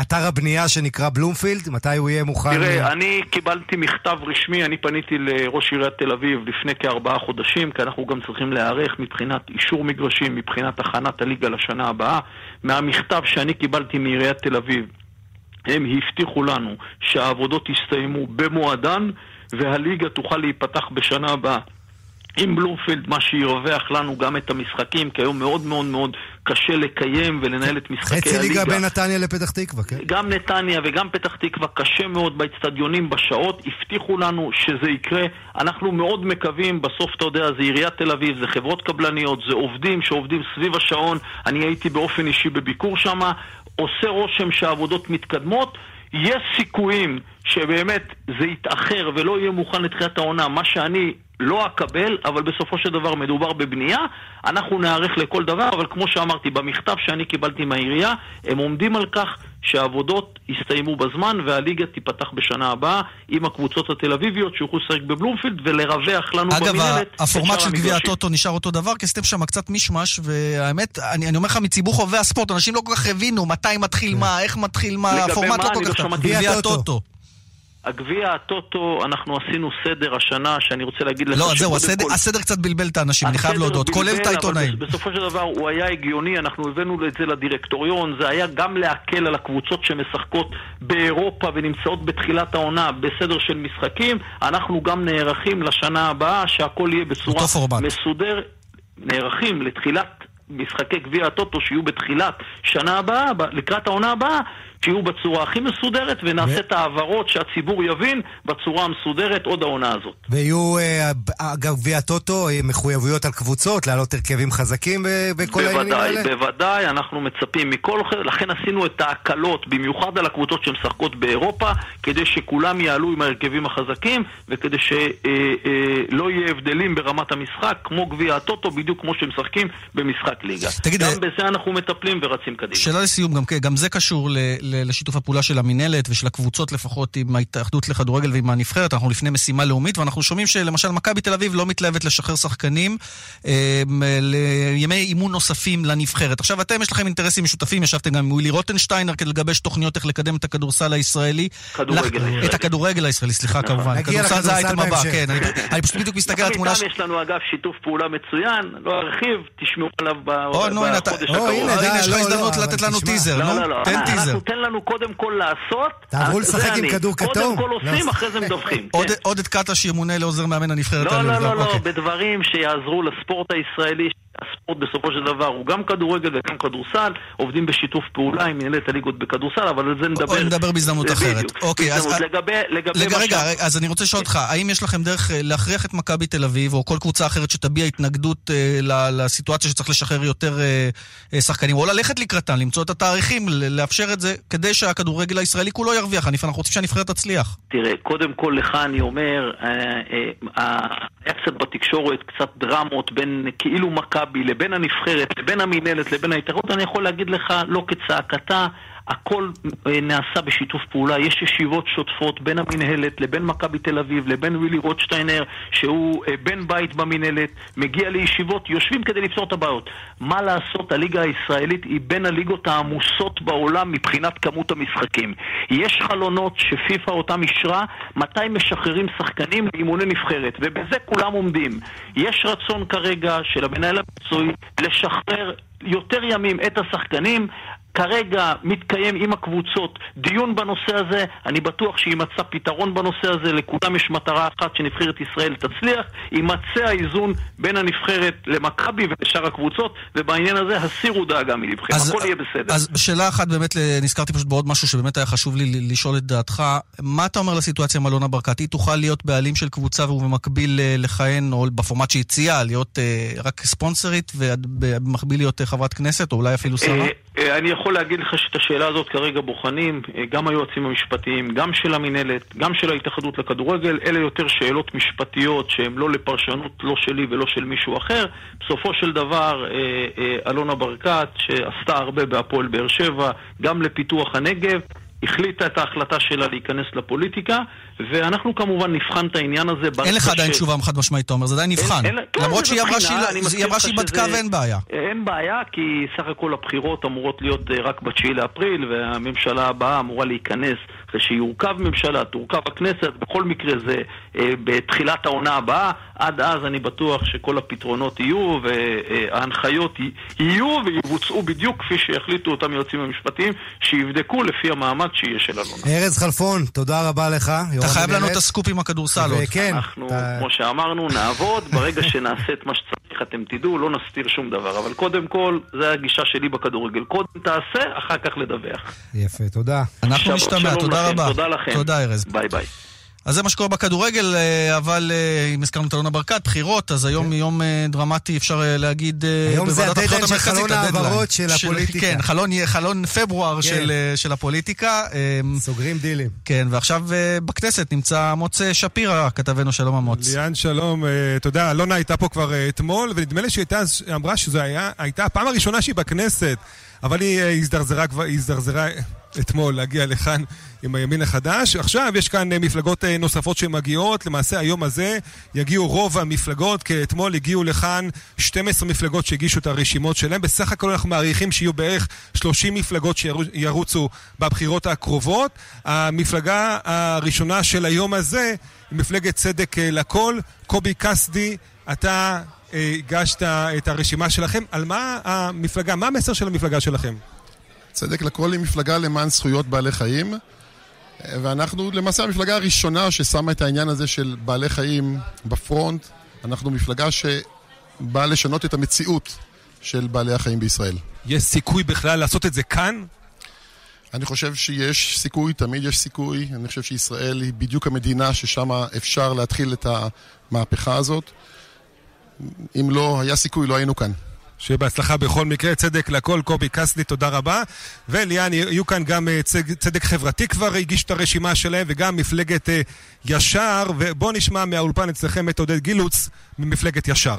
אתר הבנייה שנקרא בלומפילד, מתי הוא יהיה מוכן? תראה, אני קיבלתי מכתב רשמי, אני פניתי לראש עיריית תל אביב לפני כארבעה חודשים, כי אנחנו גם צריכים להיערך מבחינת אישור מגרשים, מבחינת הכנת הליגה לשנה הבאה. מהמכתב שאני קיבלתי מעיריית תל אביב, הם הבטיחו לנו שהעבודות יסתיימו במועדן והליגה תוכל להיפתח בשנה הבאה. עם בלומפילד, מה שירווח לנו גם את המשחקים, כי היום מאוד מאוד מאוד קשה לקיים ולנהל את משחקי הליגה. חצי ליגה בין נתניה לפתח תקווה, כן? גם נתניה וגם פתח תקווה קשה מאוד באצטדיונים, בשעות, הבטיחו לנו שזה יקרה. אנחנו מאוד מקווים, בסוף אתה יודע, זה עיריית תל אביב, זה חברות קבלניות, זה עובדים שעובדים סביב השעון. אני הייתי באופן אישי בביקור שם, עושה רושם שהעבודות מתקדמות. יש סיכויים שבאמת זה יתאחר ולא יהיה מוכן לתחילת העונה, מה שאני לא אקבל, אבל בסופו של דבר מדובר בבנייה. אנחנו נערך לכל דבר, אבל כמו שאמרתי, במכתב שאני קיבלתי מהעירייה, הם עומדים על כך שהעבודות יסתיימו בזמן והליגה תיפתח בשנה הבאה עם הקבוצות התל אביביות שיוכלו לשחק בבלומפילד ולרווח לנו אגב, במנהלת אגב, הפורמט של גביע הטוטו נשאר אותו דבר, כי עשיתם שם קצת מישמש, והאמת, אני, אני אומר לך מציבור חובבי הספורט, אנשים לא כל כך הבינו מתי מתחיל מה, איך מתחיל מה, הפורמט לא כל כך טוב. גביע הטוטו. הגביע הטוטו, אנחנו עשינו סדר השנה, שאני רוצה להגיד לך... לא, זהו, הסדר, כל... הסדר קצת בלבל את האנשים, אני חייב להודות, כולל את העיתונאים. בסופו של דבר הוא היה הגיוני, אנחנו הבאנו את זה לדירקטוריון, זה היה גם להקל על הקבוצות שמשחקות באירופה ונמצאות בתחילת העונה בסדר של משחקים, אנחנו גם נערכים לשנה הבאה, שהכל יהיה בצורה מסודר, נערכים לתחילת משחקי גביע הטוטו שיהיו בתחילת שנה הבאה, לקראת העונה הבאה, שיהיו בצורה הכי מסודרת ונעשה ו... את ההעברות שהציבור יבין בצורה המסודרת עוד העונה הזאת. ויהיו, אה, אגב, גביע הטוטו, אה, מחויבויות על קבוצות, להעלות הרכבים חזקים בכל העניינים האלה? בוודאי, בוודאי, אנחנו מצפים מכל אחר, לכן עשינו את ההקלות, במיוחד על הקבוצות שמשחקות באירופה, כדי שכולם יעלו עם ההרכבים החזקים, וכדי שלא אה, יהיה הבדלים ברמת המשחק, כמו גביע הטוטו, בדיוק כמו שמשחקים במשחק ליגה. תגיד, גם בזה אנחנו מטפלים ורצים קדימה. שאלה לסיום, גם, כן, גם זה קשור ל... לשיתוף הפעולה של המינהלת ושל הקבוצות לפחות עם ההתאחדות לכדורגל ועם הנבחרת. אנחנו לפני משימה לאומית, ואנחנו שומעים שלמשל מכבי תל אביב לא מתלהבת לשחרר שחקנים אה, לימי אימון נוספים לנבחרת. עכשיו אתם, יש לכם אינטרסים משותפים, ישבתם גם עם ווילי רוטנשטיינר כדי לגבש תוכניות איך לקדם את הכדורסל הישראלי. כדורגל הישראלי. את הכדורגל הישראלי, סליחה נכון. כמובן. כדורסל זה האייטם הבא, כן. אני פשוט בדיוק מסתכל על התמונה... יש לנו אגב שיתוף פעולה מצוין, לא ארחיב, תשמעו עליו בחודש הקרוב. הנה, יש לך הזדמנות לתת לנו טיזר, נו, תן טיזר. לנו קודם כל לעשות, תעברו לשחק עם כדור כתום. קודם כל עושים, לא. אחרי זה מדווחים. עודד קטש ימונה לעוזר מאמן הנבחרת. לא, לא, לא, לא, בדברים שיעזרו לספורט הישראלי. הספורט בסופו של דבר הוא גם כדורגל וגם כדורסל, עובדים בשיתוף פעולה עם מנהלת הליגות בכדורסל, אבל על זה נדבר. נדבר בהזדמנות אחרת. אוקיי, אז... לגבי... לגבי רגע, אז אני רוצה לשאול אותך, האם יש לכם דרך אה, להכריח את מכבי תל אביב, או כל קבוצה אחרת שתביע התנגדות אה, לסיטואציה שצריך לשחרר יותר אה, שחקנים, או ללכת לקראתן, למצוא את התאריכים, לאפשר את זה, כדי שהכדורגל הישראלי כולו ירוויח? אנחנו רוצים שהנבחרת תצליח. תראה, קודם כל לך אני אומר, היה קצת בתקשורת, קצת דרמות בין כאילו מכבי מכבי, לבין הנבחרת, לבין המינהלת, לבין ההתאחדות, אני יכול להגיד לך, לא כצעקתה, הכל אה, נעשה בשיתוף פעולה, יש ישיבות שוטפות בין המינהלת לבין מכבי תל אביב, לבין ווילי רוטשטיינר, שהוא אה, בן בית במינהלת, מגיע לישיבות, יושבים כדי לפתור את הבעיות. מה לעשות, הליגה הישראלית היא בין הליגות העמוסות בעולם מבחינת כמות המשחקים. יש חלונות שפיפ"א אותם אישרה, מתי משחררים שחקנים לאימוני נבחרת, ובזה כולם עומדים. יש רצון כרגע של המנהל המקצועי לשחרר יותר ימים את השחקנים. כרגע מתקיים עם הקבוצות דיון בנושא הזה, אני בטוח שימצא פתרון בנושא הזה, לכולם יש מטרה אחת שנבחרת ישראל תצליח, יימצא האיזון בין הנבחרת למכבי ולשאר הקבוצות, ובעניין הזה הסירו דאגה מלבכם, הכל יהיה בסדר. אז שאלה אחת באמת, נזכרתי פשוט בעוד משהו שבאמת היה חשוב לי לשאול את דעתך, מה אתה אומר לסיטואציה עם אלונה ברקת? היא תוכל להיות בעלים של קבוצה ובמקביל אה, לכהן, או בפורמט שהציעה, להיות אה, רק ספונסרית ובמקביל להיות אה, חברת כנסת, או אולי אפילו שרה? יכול להגיד לך שאת השאלה הזאת כרגע בוחנים אה, גם היועצים המשפטיים, גם של המינהלת, גם של ההתאחדות לכדורגל. אלה יותר שאלות משפטיות שהן לא לפרשנות לא שלי ולא של מישהו אחר. בסופו של דבר, אה, אה, אלונה ברקת, שעשתה הרבה בהפועל באר שבע, גם לפיתוח הנגב, החליטה את ההחלטה שלה להיכנס לפוליטיקה, ואנחנו כמובן נבחן את העניין הזה. אין לך עדיין ש... תשובה חד משמעית, תומר, זה עדיין נבחן. אין, אין, כן, למרות שהיא אמרה שהיא בדקה ואין בעיה. אין בעיה, כי סך הכל הבחירות אמורות להיות אה, רק ב-9 לאפריל, והממשלה הבאה אמורה להיכנס אחרי שיורכב ממשלה, תורכב הכנסת, בכל מקרה זה אה, בתחילת העונה הבאה. עד אז אני בטוח שכל הפתרונות יהיו, וההנחיות יהיו ויבוצעו בדיוק כפי שיחליטו אותם יועצים המשפטיים, שיבדקו לפי המעמד שיהיה של אלונה. ארז חלפון, תודה רבה לך. אתה חייב לנו את הסקופ עם הכדורסל עוד. כן. אנחנו, כמו שאמרנו, נעבוד, ברגע שנעשה את מה שצריך אתם תדעו, לא נסתיר שום דבר. אבל קודם כל, זו הגישה שלי בכדורגל. קודם תעשה, אחר כך לדווח. יפה, תודה. אנחנו נשתמע, תודה רבה. תודה לכם. תודה, ארז. ביי ביי. אז זה מה שקורה בכדורגל, אה, אבל אה, אם הזכרנו את אלונה ברקת, בחירות, אז היום כן. יום אה, דרמטי, אפשר להגיד, היום זה הדדליין של חלון העברות של הפוליטיקה. כן, חלון, חלון פברואר כן. של, של הפוליטיקה. סוגרים דילים. כן, ועכשיו בכנסת נמצא אמוץ שפירא, כתבנו שלום אמוץ. ליאן, שלום, תודה. אלונה הייתה פה כבר אתמול, ונדמה לי שהיא אמרה שזו הייתה הפעם הראשונה שהיא בכנסת. אבל היא הזדרזרה כבר, הזדרזרה אתמול להגיע לכאן עם הימין החדש. עכשיו יש כאן אה, מפלגות אה, נוספות שמגיעות. למעשה היום הזה יגיעו רוב המפלגות, כי אתמול הגיעו לכאן 12 מפלגות שהגישו את הרשימות שלהם. בסך הכל אנחנו מעריכים שיהיו בערך 30 מפלגות שירוצו בבחירות הקרובות. המפלגה הראשונה של היום הזה היא מפלגת צדק אה, לכל. קובי קסדי, אתה הגשת את הרשימה שלכם. על מה המפלגה, מה המסר של המפלגה שלכם? צדק לכל היא מפלגה למען זכויות בעלי חיים, ואנחנו למעשה המפלגה הראשונה ששמה את העניין הזה של בעלי חיים בפרונט. אנחנו מפלגה שבאה לשנות את המציאות של בעלי החיים בישראל. יש סיכוי בכלל לעשות את זה כאן? אני חושב שיש סיכוי, תמיד יש סיכוי. אני חושב שישראל היא בדיוק המדינה ששם אפשר להתחיל את המהפכה הזאת. אם לא היה סיכוי, לא היינו כאן. שיהיה בהצלחה בכל מקרה, צדק לכל, קובי קסלי, תודה רבה. וליאן, יהיו כאן גם אה, צדק חברתי כבר הגיש את הרשימה שלהם, וגם מפלגת אה, ישר, ובואו נשמע מהאולפן אצלכם את עודד גילוץ ממפלגת ישר.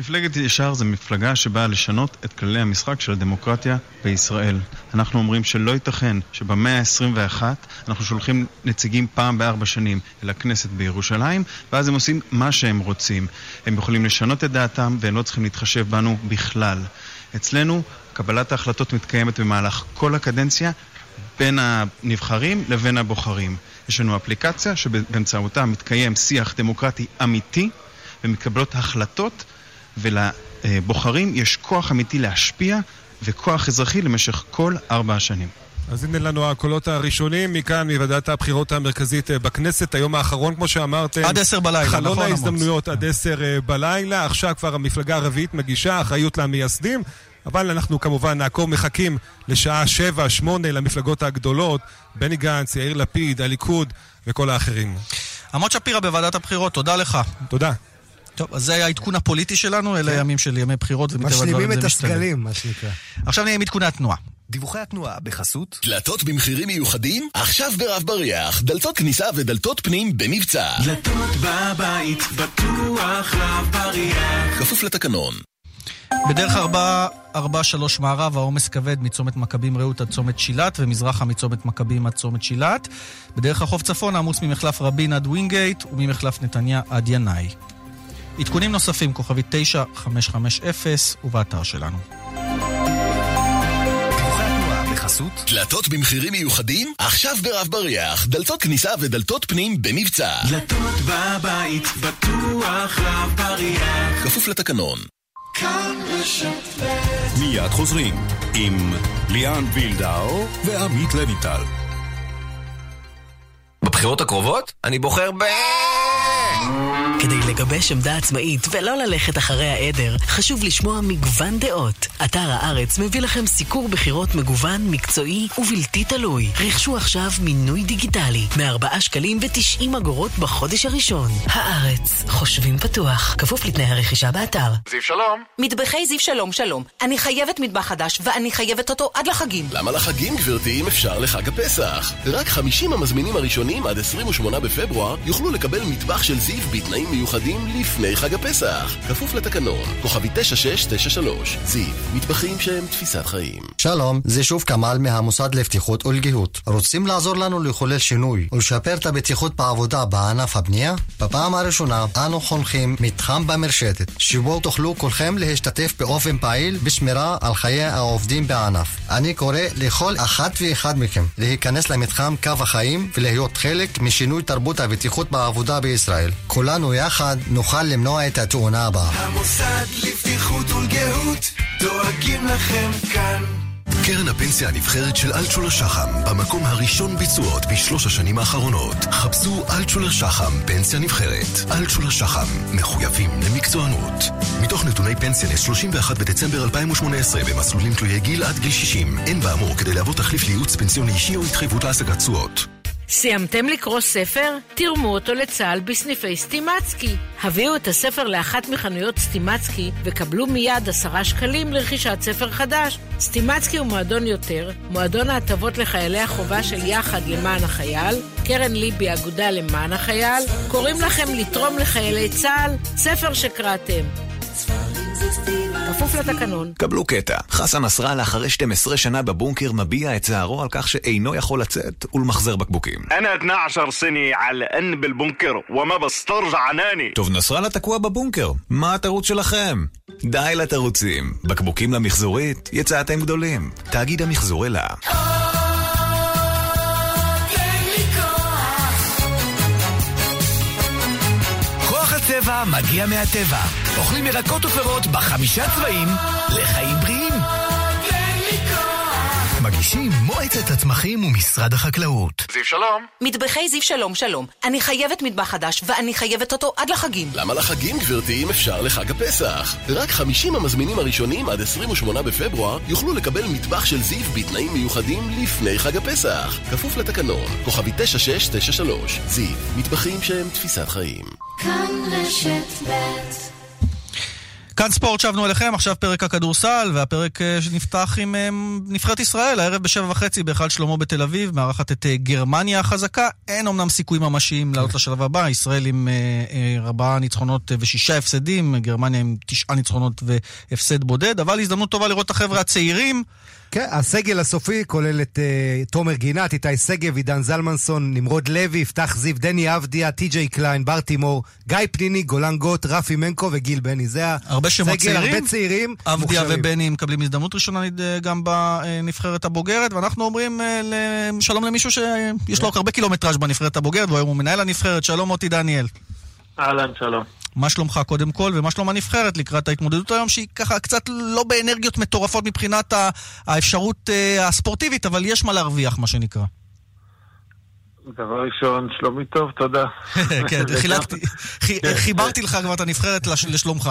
מפלגת ישר זה מפלגה שבאה לשנות את כללי המשחק של הדמוקרטיה בישראל. אנחנו אומרים שלא ייתכן שבמאה ה-21 אנחנו שולחים נציגים פעם בארבע שנים אל הכנסת בירושלים, ואז הם עושים מה שהם רוצים. הם יכולים לשנות את דעתם והם לא צריכים להתחשב בנו בכלל. אצלנו קבלת ההחלטות מתקיימת במהלך כל הקדנציה בין הנבחרים לבין הבוחרים. יש לנו אפליקציה שבאמצעותה מתקיים שיח דמוקרטי אמיתי ומתקבלות החלטות ולבוחרים יש כוח אמיתי להשפיע וכוח אזרחי למשך כל ארבע השנים. אז הנה לנו הקולות הראשונים מכאן, מוועדת הבחירות המרכזית אה, בכנסת, היום האחרון, כמו שאמרתם. עד עשר בלילה, נכון חלון ההזדמנויות עד עשר אה, בלילה. עכשיו כבר המפלגה הרביעית מגישה, אחריות למייסדים. אבל אנחנו כמובן נעקוב מחכים לשעה שבע, שמונה למפלגות הגדולות, בני גנץ, יאיר לפיד, הליכוד וכל האחרים. עמוד שפירא בוועדת הבחירות, תודה לך. תודה. טוב, אז זה היה העדכון הפוליטי שלנו, אלה כן. ימים של ימי בחירות, ומטבע הדברים זה משתלם. משלימים את הסגלים, מה שנקרא. עכשיו נהיה עם עדכוני התנועה. דיווחי התנועה בחסות דלתות במחירים מיוחדים? עכשיו ברב בריח דלתות כניסה ודלתות פנים במבצע דלתות בבית בטוח רב בריח כפוף לתקנון בדרך 443 מערב העומס כבד מצומת מכבים רעות עד צומת שילת ומזרחה מצומת מכבים עד צומת שילת. בדרך החוף צפון עמוס ממחלף רבין עד ווינגייט וממחלף נתניה עד ינאי. עדכונים נוספים, כוכבי 9550 ובאתר שלנו. דלתות במחירים מיוחדים? עכשיו ברב בריח, דלתות כניסה ודלתות פנים במבצע. דלתות בבית, בטוח רב בריח. כפוף לתקנון. מיד חוזרים עם ליאן וילדאו ועמית לויטל. בבחירות הקרובות אני בוחר ב... כדי לגבש עמדה עצמאית ולא ללכת אחרי העדר, חשוב לשמוע מגוון דעות. אתר הארץ מביא לכם סיקור בחירות מגוון, מקצועי ובלתי תלוי. רכשו עכשיו מינוי דיגיטלי, מ-4 שקלים ו-90 אגורות בחודש הראשון. הארץ, חושבים פתוח, כפוף לתנאי הרכישה באתר. זיו שלום. מטבחי זיו שלום שלום. אני חייבת מטבח חדש, ואני חייבת אותו עד לחגים. למה לחגים, גברתי, אם אפשר לחג הפסח? רק 50 המזמינים הראשונים עד 28 בפברואר יוכלו לקבל מטבח של זיו בתנאים מיוחדים לפני חג הפסח. כפוף לתקנון, כוכבי 9693. זיו, מטבחים שהם תפיסת חיים. שלום, זה שוב כמאל מהמוסד לבטיחות ולגיהות. רוצים לעזור לנו לחולל שינוי ולשפר את הבטיחות בעבודה בענף הבנייה? בפעם הראשונה אנו חונכים מתחם במרשתת, שבו תוכלו כולכם להשתתף באופן פעיל בשמירה על חיי העובדים בענף. אני קורא לכל אחת ואחד מכם להיכנס למתחם קו החיים ולהיות חלק משינוי תרבות הבטיחות בעבודה בישראל. כולנו יחד נוכל למנוע את התאונה הבאה. המוסד לבטיחות ולגהות, דואגים לכם כאן. קרן הפנסיה הנבחרת של אלטשולר שחם, במקום הראשון בתשואות בשלוש השנים האחרונות. חפשו אלטשולר שחם, פנסיה נבחרת. אלטשולר שחם, מחויבים למקצוענות. מתוך נתוני פנסיה ל-31 בדצמבר 2018 במסלולים תלויי גיל עד גיל 60, אין באמור כדי להוות תחליף לייעוץ פנסיוני אישי או התחייבות להשגת תשואות. סיימתם לקרוא ספר? תרמו אותו לצה"ל בסניפי סטימצקי. הביאו את הספר לאחת מחנויות סטימצקי וקבלו מיד עשרה שקלים לרכישת ספר חדש. סטימצקי הוא מועדון יותר, מועדון ההטבות לחיילי החובה של יחד למען החייל, קרן ליבי אגודה למען החייל, קוראים לכם לתרום לחיילי צה"ל, ספר שקראתם. בכפוף לתקנון. קבלו קטע. חסן נסראללה אחרי 12 שנה בבונקר מביע את צערו על כך שאינו יכול לצאת ולמחזר בקבוקים. טוב, נסראללה תקוע בבונקר. מה התירוץ שלכם? די לתירוצים. בקבוקים למחזורית, יצאתם גדולים. תאגיד המחזור אלה. הצבע מגיע מהטבע. אוכלים ירקות ופירות בחמישה צבעים לחיים בריאים. מגישים מועצת הצמחים ומשרד החקלאות. זיו שלום. מטבחי זיו שלום שלום. אני חייבת מטבח חדש, ואני חייבת אותו עד לחגים. למה לחגים, גברתי, אם אפשר לחג הפסח? רק 50 המזמינים הראשונים עד 28 בפברואר יוכלו לקבל מטבח של זיו בתנאים מיוחדים לפני חג הפסח. כפוף לתקנון, כוכבי 9693. זיו, מטבחים שהם תפיסת חיים. כאן רשת ב' כאן ספורט, שבנו אליכם, עכשיו פרק הכדורסל, והפרק אה, שנפתח עם אה, נבחרת ישראל, הערב בשבע וחצי בהיכל שלמה בתל אביב, מארחת את אה, גרמניה החזקה. אין אמנם סיכויים ממשיים לעלות לשלב הבא, ישראל עם ארבעה ניצחונות ושישה הפסדים, גרמניה עם תשעה ניצחונות והפסד בודד, אבל הזדמנות טובה לראות את החבר'ה הצעירים. כן, הסגל הסופי כולל את uh, תומר גינת, איתי שגב, עידן זלמנסון, נמרוד לוי, יפתח זיו, דני אבדיה, טי.ג'יי קליין, בר תימור, גיא פניני, גולן גוט, רפי מנקו וגיל בני. זה הסגל, צעירים. הרבה צעירים. אבדיה מוכשרים. ובני מקבלים הזדמנות ראשונה אה, גם בנבחרת הבוגרת, ואנחנו אומרים אה, שלום למישהו שיש לו הרבה קילומטראז' בנבחרת הבוגרת, והיום הוא מנהל הנבחרת. שלום מוטי דניאל. אהלן, שלום. מה שלומך קודם כל, ומה שלום הנבחרת לקראת ההתמודדות היום, שהיא ככה קצת לא באנרגיות מטורפות מבחינת האפשרות אה, הספורטיבית, אבל יש מה להרוויח, מה שנקרא. דבר ראשון, שלומי טוב, תודה. כן, חילקתי, חי- חיברתי לך כבר את הנבחרת לש- לשלומך.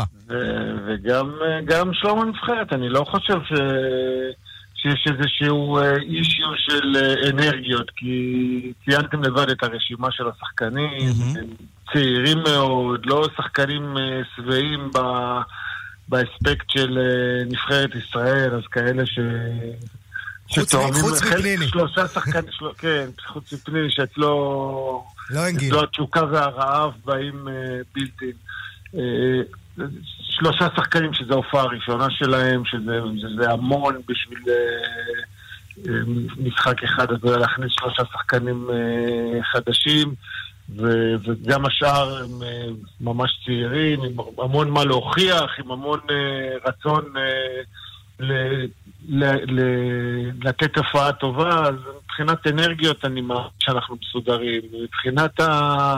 וגם גם שלום הנבחרת, אני לא חושב ש... שיש איזשהו אישיו של אה, אנרגיות, כי ציינתם לבד את הרשימה של השחקנים, הם צעירים מאוד, לא שחקנים אה, שבעים ב- באספקט של אה, נבחרת ישראל, אז כאלה ש... חוץ חלק-. שלושה שחקנים, של... כן, חוץ מפניני, שאצלו... לא אין גיל. אצלו התשוקה והרעב באים אה, בלתי. שלושה שחקנים שזו ההופעה הראשונה שלהם, שזה, שזה המון בשביל אה, אה, משחק אחד, אז להכניס שלושה שחקנים אה, חדשים, ו, וגם השאר הם אה, ממש צעירים, עם המון מה להוכיח, עם המון אה, רצון אה, ל, ל, ל, לתת הופעה טובה, אז מבחינת אנרגיות אני מאמין שאנחנו מסודרים. מבחינת ה...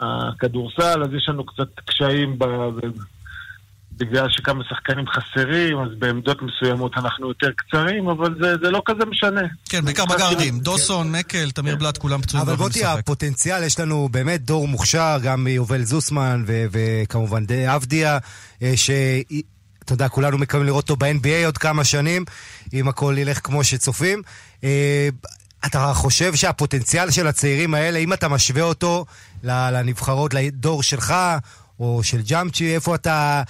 הכדורסל, אז יש לנו קצת קשיים ב... בגלל שכמה שחקנים חסרים, אז בעמדות מסוימות אנחנו יותר קצרים, אבל זה, זה לא כזה משנה. כן, בעיקר בגארדים. דוסון, מקל, תמיר בלאט, כולם פצועים אבל בוטי. הפוטנציאל, יש לנו באמת דור מוכשר, גם יובל זוסמן ו- וכמובן דה אבדיה, אה, ש... אתה יודע, כולנו מקווים לראות אותו ב-NBA עוד כמה שנים, אם הכל ילך כמו שצופים. אה, אתה חושב שהפוטנציאל של הצעירים האלה, אם אתה משווה אותו לנבחרות, לדור שלך, או של ג'אמצ'י, איפה אתה...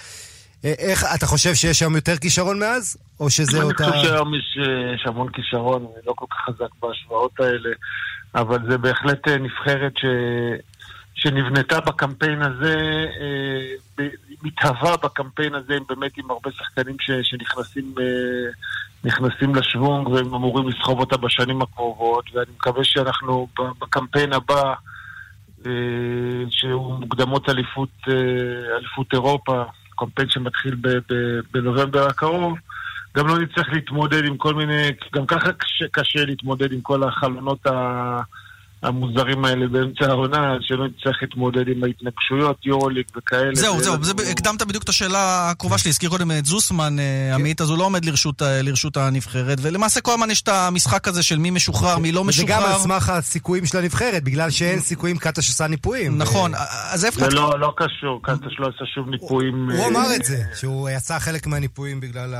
אה, איך, אתה חושב שיש שם יותר כישרון מאז? או שזה אני אותה... חושב שהיום יש, אה, יש המון כישרון, אני לא כל כך חזק בהשוואות האלה, אבל זה בהחלט אה, נבחרת ש... שנבנתה בקמפיין הזה, מתהווה בקמפיין הזה, באמת עם הרבה שחקנים ש, שנכנסים נכנסים לשוונג והם אמורים לסחוב אותה בשנים הקרובות, ואני מקווה שאנחנו בקמפיין הבא, שהוא מוקדמות אליפות, אה, אליפות אירופה, קמפיין שמתחיל בנובמבר הקרוב, גם לא נצטרך להתמודד עם כל מיני, גם ככה קשה, קשה להתמודד עם כל החלונות ה... המוזרים האלה באמצע העונה, שלא נצטרך להתמודד עם ההתנגשויות, יורוליג וכאלה. זהו, זהו, לנו- זה, הקדמת בדיוק את השאלה הקרובה שלי, הזכיר קודם את זוסמן, אה, עמית, אז הוא לא עומד לרשות, ה- לרשות הנבחרת, ולמעשה כל הזמן יש את המשחק הזה של מי משוחרר, מי לא וזה גם משוחרר. על סמך הסיכויים של הנבחרת, בגלל שאין סיכויים קטש עשה ניפויים. נכון, אז איפה... זה לא, לא קשור, קנטש לא עשה שום ניפויים. הוא אה, אמר את זה, שהוא יצא חלק מהניפויים בגלל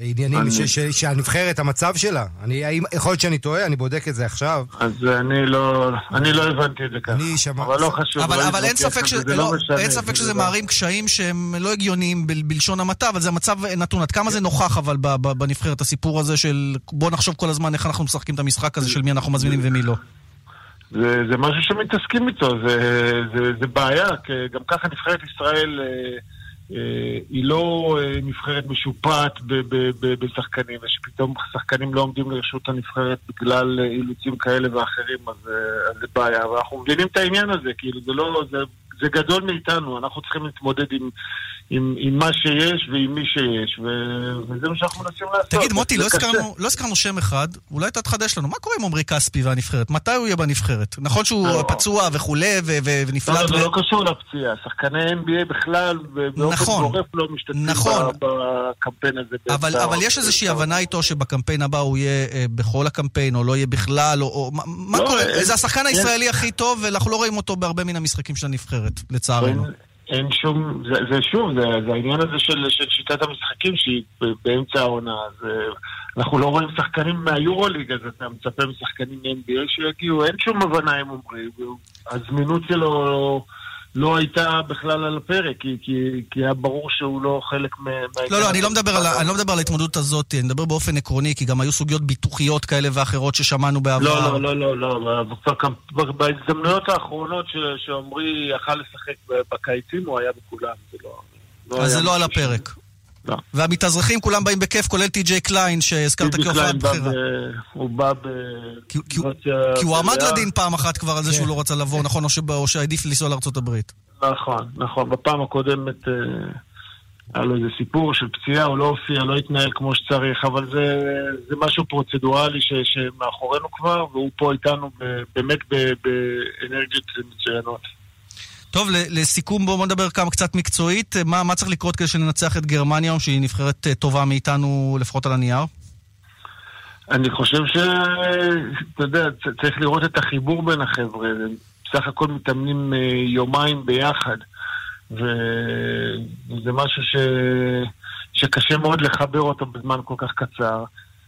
העניינים אני- ש- ש- שהנבחרת, המצב שלה. אני- האם- יכול להיות שאני טועה, אני בודק את זה עכשיו. אז אני לא, אני לא הבנתי את זה ככה. אני שמע... אבל לא חשוב. אבל, לא אבל אין ספק, ש... לא, משנה, אין ספק זה שזה לא- מערים קשיים שהם לא הגיוניים בל, בלשון המעטה, אבל זה מצב נתון. עד כמה זה נוכח אבל ב, ב, בנבחרת, הסיפור הזה של בוא נחשוב כל הזמן איך אנחנו משחקים את המשחק הזה של מי אנחנו מזמינים ומי לא. זה, זה משהו שמתעסקים איתו, זה, זה, זה בעיה, כי גם ככה נבחרת ישראל אה, היא לא אה, נבחרת משופעת בשחקנים, ושפתאום שחקנים לא עומדים לרשות הנבחרת בגלל אה, אילוצים כאלה ואחרים, אז, אה, זה בעיה. ואנחנו מבינים את העניין הזה, כאילו זה לא, זה, זה גדול מאיתנו, אנחנו צריכים להתמודד עם, עם, עם מה שיש ועם מי שיש, ו, וזה מה שאנחנו מנסים לעשות. תגיד, מוטי, לא. הזכרנו, לא הזכרנו שם אחד, אולי אתה תחדש לנו. מה קורה עם עמרי כספי והנבחרת? מתי הוא יהיה בנבחרת? נכון שהוא לא. פצוע וכולי, ו- ו- לא, ונפלט... זה ו- לא קשור לפציעה. שחקני NBA בכלל, באופן נכון. גורף לא משתתפים נכון. בקמפיין הזה. אבל, באמצע אבל יש איזושהי הבנה איתו שבקמפיין הבא הוא יהיה אה, בכל הקמפיין, או לא יהיה בכלל, או... או מה, מה לא, קורה? אין- זה השחקן הישראלי הכי טוב, ואנחנו לא רואים אותו בהרבה מן המשחקים של הנבחרת, לצערנו. אין, אין שום, זה, זה שוב, זה, זה העניין הזה של, של שיטת המשחקים שהיא באמצע העונה. אז אה, אנחנו לא רואים שחקנים מהיורוליג, אז אתה מצפה משחקנים מ-NBA שיגיעו, אין שום הבנה עמרי. והוא- הזמינות שלו לא הייתה בכלל על הפרק, כי, כי, כי היה ברור שהוא לא חלק מה... לא, לא, אני לא, מדבר על, אני לא מדבר על ההתמודדות הזאת, אני מדבר באופן עקרוני, כי גם היו סוגיות ביטוחיות כאלה ואחרות ששמענו בעבר. לא, לא, לא, לא, לא. בהזדמנויות האחרונות שעמרי יכל לשחק בקיצים, הוא היה בכולם. זה לא... לא אז זה לא על הפרק. לא. והמתאזרחים כולם באים בכיף, כולל טי.ג'יי קליין, שהזכרת טיבי כהופעה קליין בא בחירה. ב- הוא בא ב... כי הוא עמד. לדין פעם אחת כבר על זה שהוא לא רצה לבוא, נכון? או שהעדיף לנסוע לארה"ב. נכון, נכון. בפעם הקודמת אה, היה לו איזה סיפור של פציעה, הוא לא הופיע, לא התנהל כמו שצריך, אבל זה, זה משהו פרוצדורלי ש, שמאחורינו כבר, והוא פה איתנו ב, באמת באנרגיות מצוינות. טוב, לסיכום בואו נדבר כמה קצת מקצועית. מה, מה צריך לקרות כדי שננצח את גרמניה, או שהיא נבחרת אה, טובה מאיתנו, לפחות על הנייר? אני חושב ש... אתה יודע, צריך לראות את החיבור בין החבר'ה. הם בסך הכל מתאמנים אה, יומיים ביחד, וזה משהו ש... שקשה מאוד לחבר אותו בזמן כל כך קצר.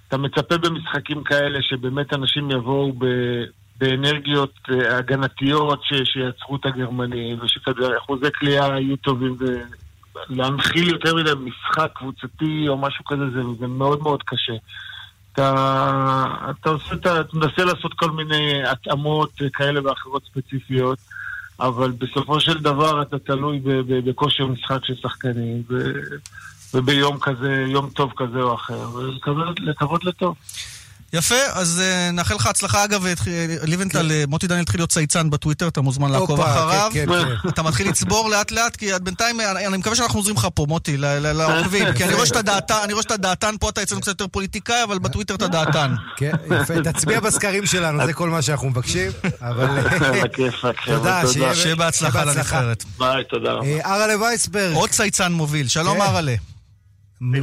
אתה מצפה במשחקים כאלה שבאמת אנשים יבואו. באנרגיות הגנתיות ש... שיצרו את הגרמנים, ושאחוזי קליעה יהיו טובים, ולהנחיל יותר מדי משחק קבוצתי או משהו כזה, זה, זה מאוד מאוד קשה. אתה, אתה, עושה, אתה מנסה לעשות כל מיני התאמות כאלה ואחרות ספציפיות, אבל בסופו של דבר אתה תלוי בכושר משחק של שחקנים, ו- וביום כזה, יום טוב כזה או אחר, ולקוות לטוב. יפה, אז uh, נאחל לך הצלחה. אגב, התח- ליבנטל, אה, מוטי דניאל התחיל להיות צייצן בטוויטר, אתה מוזמן לעקוב הופה, אחריו. כן, כן, כן. אתה מתחיל לצבור לאט לאט, כי בינתיים, אני, אני מקווה שאנחנו עוזרים לך פה, מוטי, לעוקבים. כי אני רואה שאתה דעתן, אני רואה שאתה דעתן, פה אתה אצלנו קצת יותר פוליטיקאי, אבל בטוויטר אתה דעתן. כן, יפה, תצביע בסקרים שלנו, זה כל מה שאנחנו מבקשים, אבל... תודה, שיהיה בהצלחה לנבחרת. ביי, תודה רבה. אה, ארלה וייסברג. עוד צייצן מוביל, שלום כן. ארלה.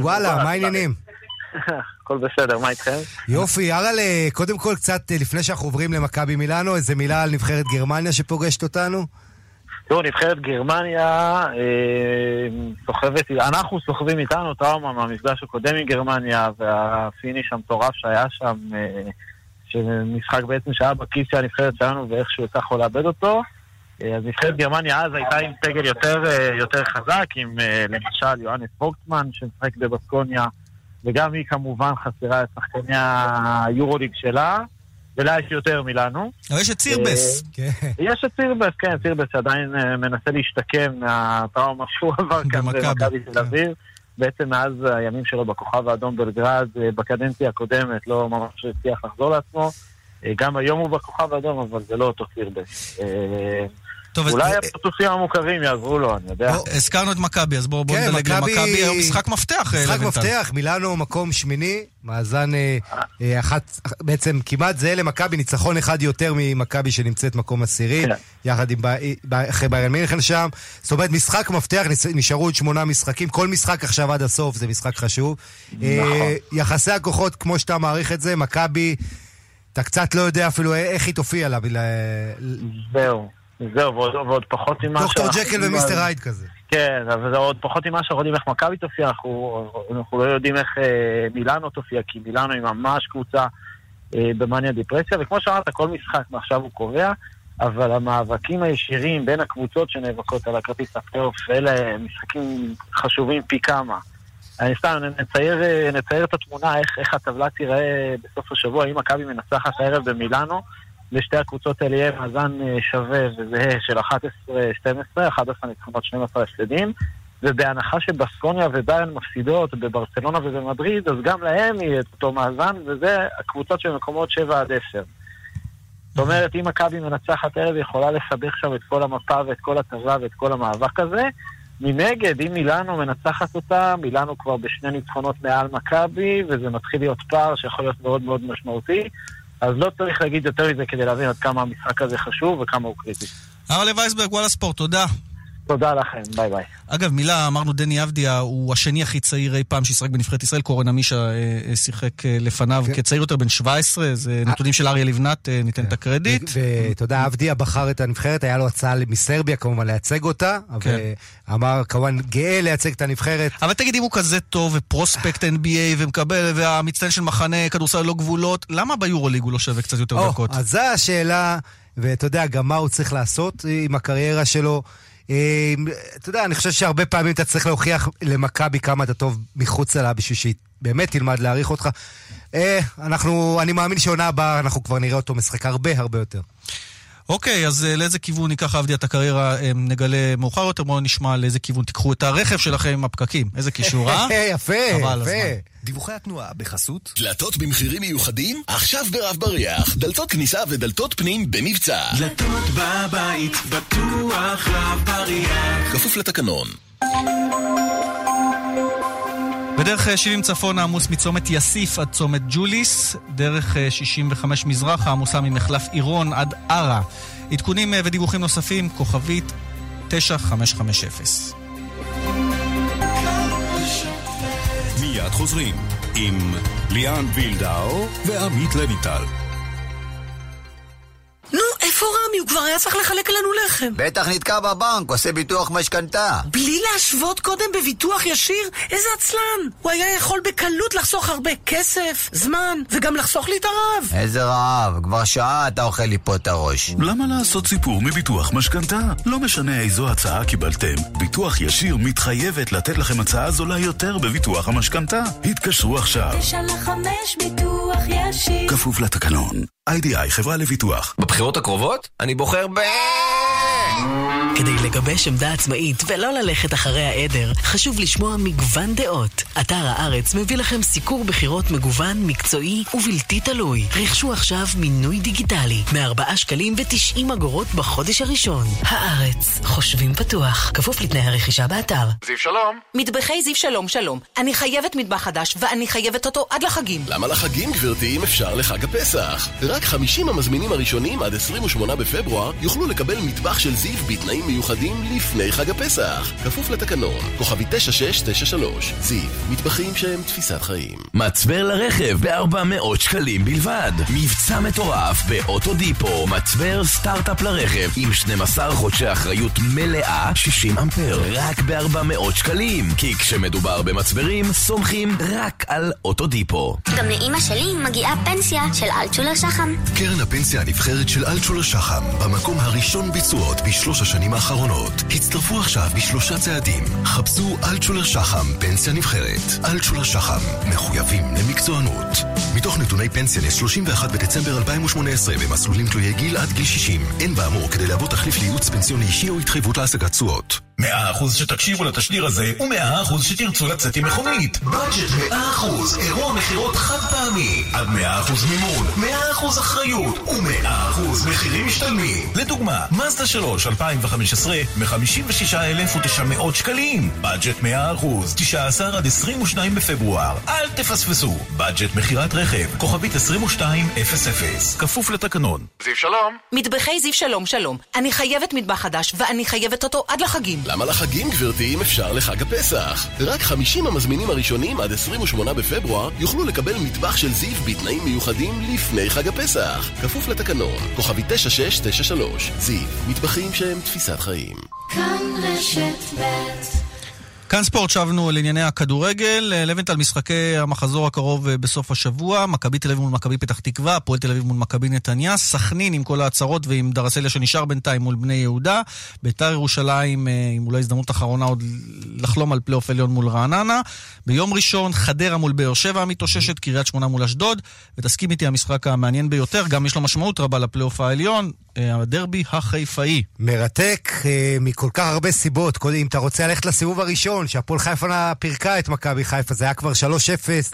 וואלה, מה העניינים? הכל בסדר, מה איתכם? יופי, ארלה, קודם כל קצת, אה, לפני שאנחנו עוברים למכבי מילאנו, איזה מילה על נבחרת גרמניה שפוגשת אותנו? תראו, נבחרת גרמניה אה, סוחבת, אנחנו סוחבים איתנו טראומה מהמפגש הקודם עם גרמניה והפיניש המטורף שהיה שם, אה, שמשחק בעצם שהיה בכיס של הנבחרת שלנו ואיכשהו הצלחנו לאבד אותו. אז נבחרת גרמניה אז הייתה עם סגל יותר, יותר חזק, עם למשל יוהנס ווגטמן שמשחק בבסקוניה, וגם היא כמובן חסרה את שחקני היורוליג שלה. ולה יש יותר מלנו. אבל יש את סירבס. אה, יש את סירבס, כן, סירבס שעדיין אה, מנסה להשתקם מהטראומה שהוא עבר כאן במכבי תל אביב. בעצם מאז הימים שלו בכוכב האדום בלגרד, אה, בקדנציה הקודמת לא ממש הצליח לחזור לעצמו. אה, גם היום הוא בכוכב האדום, אבל זה לא אותו סירבס. אה, טוב, אולי אז- הפרצופים המוכרים יעזרו לו, אני יודע. הזכרנו את מכבי, אז בואו בוא כן, נדלג מכבי- למכבי. היום משחק מפתח, אה, משחק לבנטל. מפתח, מילאנו מקום שמיני, מאזן אה, אה, אחת, בעצם כמעט זהה למכבי, ניצחון אחד יותר ממכבי שנמצאת מקום עשירי, כן. יחד עם, אחרי ביירן מינכן שם. זאת אומרת, משחק מפתח, נשארו עוד שמונה משחקים, כל משחק עכשיו עד הסוף זה משחק חשוב. אה, נכון. יחסי הכוחות, כמו שאתה מעריך את זה, מכבי, אתה קצת לא יודע אפילו איך היא תופיע לה. זהו, זהו, ועוד, ועוד פחות ממה דוקטור שאנחנו- ג'קל ומיסטר הייד כזה. כן, אבל זה עוד פחות ממה שאנחנו יודעים איך מכבי תופיע, אנחנו, אנחנו לא יודעים איך אה, מילאנו תופיע, כי מילאנו היא ממש קבוצה אה, במאניה דיפרסיה, וכמו שאמרת, כל משחק מעכשיו הוא קובע, אבל המאבקים הישירים בין הקבוצות שנאבקות על הכרטיס הפלייאוף, אלה משחקים חשובים פי כמה. אני סתם, נצייר, אה, נצייר את התמונה, איך, איך הטבלה תיראה בסוף השבוע, אם מכבי מנצחת הערב במילאנו, לשתי הקבוצות האלה יהיה מאזן אה, שווה וזהה של 11-12, 11 ניצחונות, 12 הפסדים, ובהנחה שבסקוניה וביירן מפסידות בברצלונה ובמדריד, אז גם להם יהיה את אותו מאזן, וזה הקבוצות של מקומות 7 עד 10. זאת אומרת, אם מכבי מנצחת ערב, היא יכולה לסבך שם את כל המפה ואת כל הטבלה ואת כל המאבק הזה. מנגד, אם מילאנו מנצחת אותה, מילאנו כבר בשני ניצחונות מעל מכבי, וזה מתחיל להיות פער שיכול להיות מאוד מאוד משמעותי. אז לא צריך להגיד יותר מזה כדי להבין עד כמה המשחק הזה חשוב וכמה הוא קריטי. ארלה וייסברג, וואלה ספורט, תודה. תודה לכם, ביי ביי. אגב, מילה, אמרנו דני אבדיה הוא השני הכי צעיר אי פעם שישחק בנבחרת ישראל, קורן עמישה אה, אה, שיחק אה, לפניו כצעיר יותר, בן 17, זה נתונים של אריה לבנת, ניתן את הקרדיט. ואתה יודע, אבדיה בחר את הנבחרת, היה לו הצעה מסרביה כמובן לייצג אותה, כן. ואמר כמובן גאה לייצג את הנבחרת. אבל תגיד, אם הוא כזה טוב ו prospect NBA ומקבל, והמצטיין של מחנה כדורסל ללא גבולות, למה ביורוליג הוא לא שווה קצת יותר דקות? אז זו השאלה, ואתה יודע, גם מה הוא צריך לעשות עם הקריירה שלו. אה, אתה יודע, אני חושב שהרבה פעמים אתה צריך להוכיח למכבי כמה אתה טוב מחוצה לה בשביל שהיא באמת תלמד להעריך אותך. אה, אנחנו, אני מאמין שעונה הבאה אנחנו כבר נראה אותו משחק הרבה הרבה יותר. אוקיי, אז אה, לאיזה כיוון ניקח אבדיה את הקריירה, אה, נגלה מאוחר יותר, בואו נשמע לאיזה כיוון תיקחו את הרכב שלכם עם הפקקים. איזה קישור, אה? יפה, הזמן. דיווחי התנועה בחסות דלתות במחירים מיוחדים? עכשיו ברב בריח. דלתות כניסה ודלתות פנים במבצע. דלתות בבית, בטוח רב בריח. כפוף לתקנון. בדרך אה, 70 צפון העמוס מצומת יאסיף עד צומת ג'וליס, דרך אה, 65 מזרח העמוסה ממחלף עירון עד ערה. עדכונים אה, ודיווחים נוספים, כוכבית 9550. מיד חוזרים עם ליאן וילדאו ועמית לויטל. איפה רמי? הוא כבר היה צריך לחלק לנו לחם. בטח נתקע בבנק, עושה ביטוח משכנתה. בלי להשוות קודם בביטוח ישיר? איזה עצלן! הוא היה יכול בקלות לחסוך הרבה כסף, זמן, וגם לחסוך לי את הרעב. איזה רעב, כבר שעה אתה אוכל לי פה את הראש. למה לעשות סיפור מביטוח משכנתה? לא משנה איזו הצעה קיבלתם, ביטוח ישיר מתחייבת לתת לכם הצעה זולה יותר בביטוח המשכנתה. התקשרו עכשיו. תשע לחמש ביטוח ישיר. כפוף לתקנון. איי-די-איי חברה לביטוח. בבחירות הקרובות אני בוחר ב... כדי לגבש עמדה עצמאית ולא ללכת אחרי העדר, חשוב לשמוע מגוון דעות. אתר הארץ מביא לכם סיקור בחירות מגוון, מקצועי ובלתי תלוי. רכשו עכשיו מינוי דיגיטלי, מ-4 שקלים ו-90 אגורות בחודש הראשון. הארץ, חושבים פתוח, כפוף לתנאי הרכישה באתר. זיו שלום. מטבחי זיו שלום שלום. אני חייבת מטבח חדש, ואני חייבת אותו עד לחגים. למה לחגים, גברתי, אם אפשר לחג הפסח? רק 50 המזמינים הראשונים עד 28 בפברואר יוכלו לקבל מטבח של זיו בתנאים מיוחדים לפני חג הפסח. כפוף לתקנון, כוכבי 9693. זיו, מטבחים שהם תפיסת חיים. מצבר לרכב ב-400 שקלים בלבד. מבצע מטורף באוטודיפו. מצבר סטארט-אפ לרכב עם 12 חודשי אחריות מלאה, 60 אמפר. רק ב-400 שקלים. כי כשמדובר במצברים, סומכים רק על אוטודיפו. גם לאימא שלי מגיעה פנסיה של אלטשולר שחם. קרן הפנסיה הנבחרת של אלטשולר שחם, במקום הראשון בתשואות בשלוש השנים האחרונות. הצטרפו עכשיו בשלושה צעדים. חפשו אלטשולר שחם, פנסיה נבחרת. אלטשולר שחם, מחויבים למקצוענות. מתוך נתוני פנסיה ל-31 בדצמבר 2018 במסלולים תלויי גיל עד גיל 60. אין באמור כדי להוות תחליף לייעוץ פנסיוני אישי או התחייבות להשגת תשואות. מאה אחוז שתקשיבו לתשדיר הזה, ומאה אחוז שתרצו לצאת עם מכונית. בדג'ט מאה אחוז, אירוע מכירות חד פעמי. עד מאה אחוז מימון, מאה אחוז אחריות, ומאה אחוז מחירים משתלמים. לדוגמה, מזדה 3, 2015, מ-56,900 שקלים. בדג'ט מאה אחוז, 19 עד 22 בפברואר. אל תפספסו. בדג'ט מכירת רכב, כוכבית 2200, כפוף לתקנון. זיו שלום. מטבחי זיו שלום שלום. אני חייבת מטבח חדש, ואני חייבת אותו עד לחגים. למה לחגים, גברתי, אם אפשר לחג הפסח? רק 50 המזמינים הראשונים עד 28 בפברואר יוכלו לקבל מטבח של זיו בתנאים מיוחדים לפני חג הפסח. כפוף לתקנון, כוכבי 9693. זיו, מטבחים שהם תפיסת חיים. כאן רשת ב' כאן ספורט, שבנו לענייני הכדורגל. לווינטל משחקי המחזור הקרוב אה, בסוף השבוע. מכבי תל אביב מול מכבי פתח תקווה, הפועל תל אביב מול מכבי נתניה. סכנין עם כל ההצהרות ועם דרסליה שנשאר בינתיים מול בני יהודה. ביתר ירושלים אה, עם אולי הזדמנות אחרונה עוד לחלום על פלייאוף עליון מול רעננה. ביום ראשון חדרה מול באר שבע המתאוששת, קריית שמונה מול אשדוד. ותסכים איתי, המשחק המעניין ביותר, גם יש לו משמעות רבה לפלייאוף העליון. אה, הדרבי החיפאי. מרתק אה, מכל כך הרבה סיבות. אם אתה רוצה ללכת לסיבוב הראשון, שהפועל חיפה פירקה את מכבי חיפה, זה היה כבר 3-0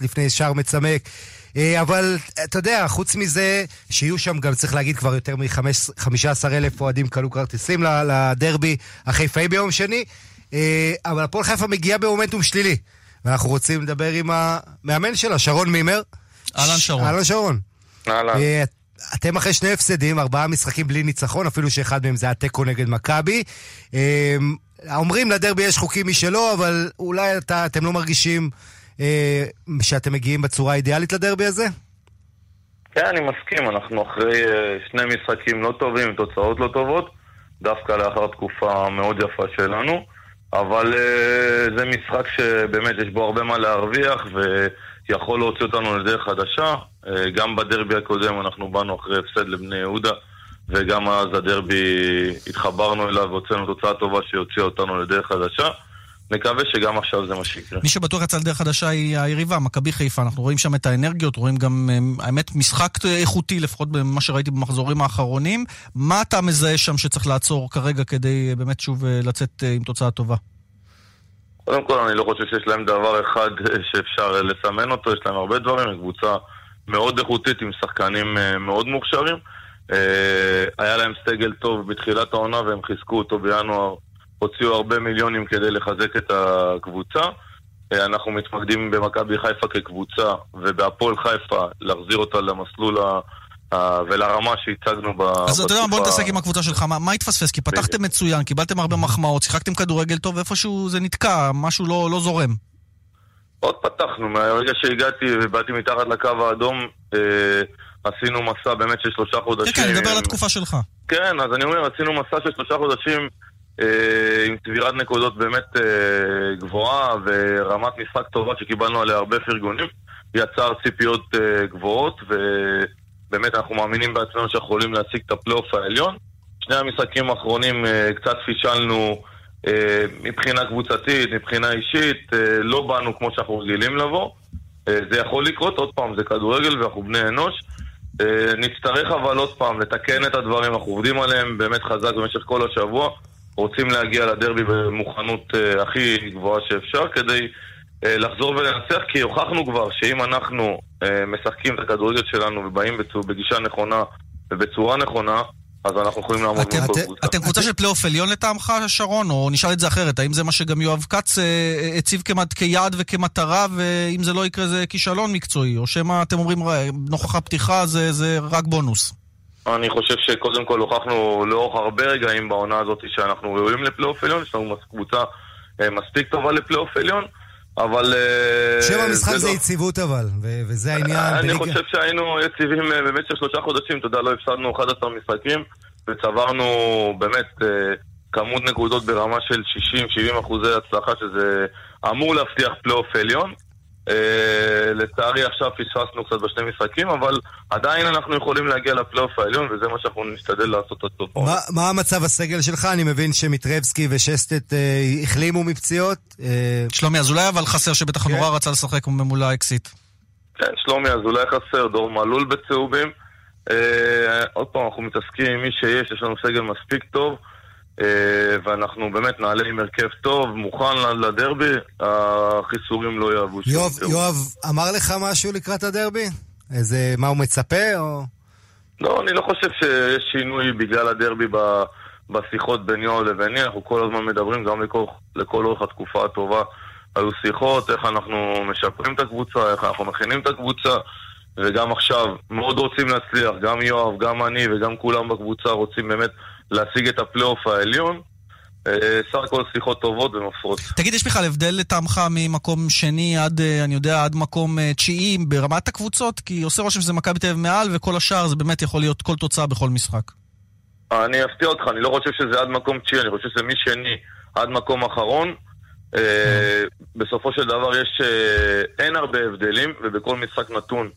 לפני שער מצמק. אה, אבל אתה יודע, חוץ מזה, שיהיו שם גם, צריך להגיד, כבר יותר מ-15 אלף אוהדים קנו כרטיסים לדרבי החיפאי ביום שני. אבל הפועל חיפה מגיעה במומנטום שלילי. ואנחנו רוצים לדבר עם המאמן שלה, שרון מימר. אהלן שרון. אהלן שרון. אהלן. אתם אחרי שני הפסדים, ארבעה משחקים בלי ניצחון, אפילו שאחד מהם זה היה תיקו נגד מכבי. אה, אומרים לדרבי יש חוקים משלו, אבל אולי אתה, אתם לא מרגישים אה, שאתם מגיעים בצורה האידיאלית לדרבי הזה? כן, אני מסכים, אנחנו אחרי אה, שני משחקים לא טובים, תוצאות לא טובות, דווקא לאחר תקופה מאוד יפה שלנו, אבל אה, זה משחק שבאמת יש בו הרבה מה להרוויח, ויכול להוציא אותנו לדרך חדשה. אה, גם בדרבי הקודם אנחנו באנו אחרי הפסד לבני יהודה, וגם אז הדרבי התחברנו אליו והוצאנו תוצאה טובה שהוציאה אותנו לדרך חדשה. נקווה שגם עכשיו זה מה שיקרה. מי שבטוח יצא לדרך חדשה היא היריבה, מכבי חיפה. אנחנו רואים שם את האנרגיות, רואים גם, אה, האמת, משחק איכותי, לפחות במה שראיתי במחזורים האחרונים. מה אתה מזהה שם שצריך לעצור כרגע כדי אה, באמת שוב לצאת עם תוצאה טובה? קודם כל, אני לא חושב שיש להם דבר אחד שאפשר לסמן אותו, יש להם הרבה דברים, הם קבוצה מאוד איכותית עם שחקנים מאוד מוכשרים. היה להם סגל טוב בתחילת העונה והם חיזקו אותו בינואר, הוציאו הרבה מיליונים כדי לחזק את הקבוצה. אנחנו מתמקדים במכבי חיפה כקבוצה ובהפועל חיפה להחזיר אותה למסלול ה... ולרמה שהצגנו בתקופה... אז אתה יודע, בוא נתעסק עם הקבוצה שלך, מה, מה התפספס? כי פתחתם מצוין, קיבלתם הרבה מחמאות, שיחקתם כדורגל טוב, ואיפשהו זה נתקע, משהו לא, לא זורם. עוד פתחנו, מהרגע שהגעתי ובאתי מתחת לקו האדום, אה, עשינו מסע באמת של שלושה חודשים. כן, כן, אני מדבר על התקופה שלך. כן, אז אני אומר, עשינו מסע של שלושה חודשים אה, עם צבירת נקודות באמת אה, גבוהה ורמת משחק טובה שקיבלנו עליה הרבה פרגונים. יצר ציפיות אה, גבוהות, ובאמת אנחנו מאמינים בעצמנו שאנחנו יכולים להשיג את הפלייאוף העליון. שני המשחקים האחרונים אה, קצת פישלנו אה, מבחינה קבוצתית, מבחינה אישית, אה, לא באנו כמו שאנחנו רגילים לבוא. זה יכול לקרות, עוד פעם, זה כדורגל ואנחנו בני אנוש. נצטרך אבל עוד פעם לתקן את הדברים, אנחנו עובדים עליהם באמת חזק במשך כל השבוע. רוצים להגיע לדרבי במוכנות הכי גבוהה שאפשר כדי לחזור ולנצח, כי הוכחנו כבר שאם אנחנו uh, משחקים את הכדורגל שלנו ובאים בגישה נכונה ובצורה נכונה, אז אנחנו יכולים לעמוד מול כל קבוצה. אתם קבוצה של פלייאוף עליון לטעמך, שרון? או נשאל את זה אחרת, האם זה מה שגם יואב כץ אה, הציב כיעד וכמטרה, ואם זה לא יקרה זה כישלון מקצועי? או שמא אתם אומרים, "אה, נוכח הפתיחה זה, רק בונוס? אני חושב שקודם כל הוכחנו לאורך הרבה רגעים בעונה הזאת שאנחנו ראויים לפלייאוף עליון, יש לנו קבוצה אה, מספיק טובה לפלייאוף עליון, אבל... אה, שם המשחק זה לא- יציבות אבל, ו- וזה העניין. אני חושב שהיינו יציבים אה, במשך שלושה חודשים, אתה יודע, לא הפסדנו 11 משחקים, וצברנו באמת אה, כמות נקודות ברמה של 60-70 אחוזי הצלחה, שזה אמור להבטיח פלייאוף עליון. אה, לצערי עכשיו פספסנו קצת בשני משחקים, אבל עדיין אנחנו יכולים להגיע לפלייאוף העליון, וזה מה שאנחנו נשתדל לעשות עד סוף העונה. מה, המצב הסגל שלך? אני מבין שמיטרבסקי ושסטט אה, החלימו מפציעות. אה, שלומי אזולאי אבל חסר שבטח כן. נורא רצה לשחק מול האקסיט. כן, שלומי אזולאי חסר, דור מלול בצהובים. עוד פעם, אנחנו מתעסקים עם מי שיש, יש לנו סגל מספיק טוב, ואנחנו באמת נעלה עם הרכב טוב, מוכן לדרבי, החיסורים לא יהוו שום יואב, תירוץ. יואב אמר לך משהו לקראת הדרבי? איזה, מה הוא מצפה? או... לא, אני לא חושב שיש שינוי בגלל הדרבי ב- בשיחות בין יואב לביני, אנחנו כל הזמן מדברים, גם לכל, לכל אורך התקופה הטובה היו שיחות, איך אנחנו משפרים את הקבוצה, איך אנחנו מכינים את הקבוצה, וגם עכשיו מאוד רוצים להצליח, גם יואב, גם אני וגם כולם בקבוצה רוצים באמת להשיג את הפלייאוף העליון. אה, סך הכל שיחות טובות ומפרות. תגיד, יש בכלל הבדל לטעמך ממקום שני עד, אה, אני יודע, עד מקום אה, תשיעי ברמת הקבוצות? כי עושה רושם שזה מכבי תל אביב מעל, וכל השאר זה באמת יכול להיות כל תוצאה בכל משחק. אני אפתיע אותך, אני לא חושב שזה עד מקום תשיעי, אני חושב שזה משני עד מקום אחרון. אה, בסופו של דבר יש, אין הרבה הבדלים, ובכל משחק נתון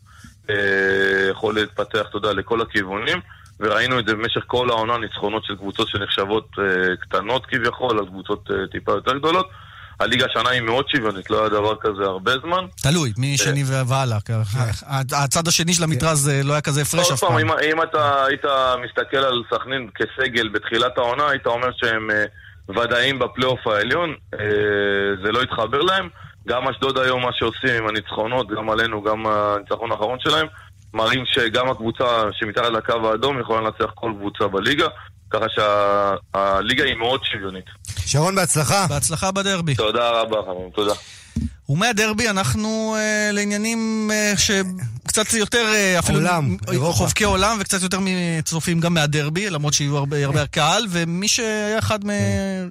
יכול להתפתח, אתה יודע, לכל הכיוונים. וראינו את זה במשך כל העונה, ניצחונות של קבוצות שנחשבות אה, קטנות כביכול, על קבוצות אה, טיפה יותר גדולות. הליגה השנה היא מאוד שוויונית, לא היה דבר כזה הרבה זמן. תלוי, משני והלאה. כי הצד השני של המתרס אה, לא היה כזה הפרש אף פעם, פעם. אם, אתה היית מסתכל על סכנין כסגל בתחילת העונה, היית אומר שהם אה, ודאים בפלייאוף העליון, אה, זה לא התחבר להם. גם אשדוד היום, מה שעושים עם הניצחונות, גם עלינו, גם הניצחון האחרון שלהם, מראים שגם הקבוצה שמתחת לקו האדום יכולה לנצח כל קבוצה בליגה, ככה שהליגה היא מאוד שוויונית. שרון, בהצלחה. בהצלחה בדרבי. תודה רבה, חברים, תודה. ומהדרבי אנחנו אה, לעניינים אה, שקצת יותר, אה, אפילו עולם, אירופה. חובקי עולם, וקצת יותר צופים גם מהדרבי, למרות שיהיו הרבה, הרבה קהל, ומי שהיה אחד מ...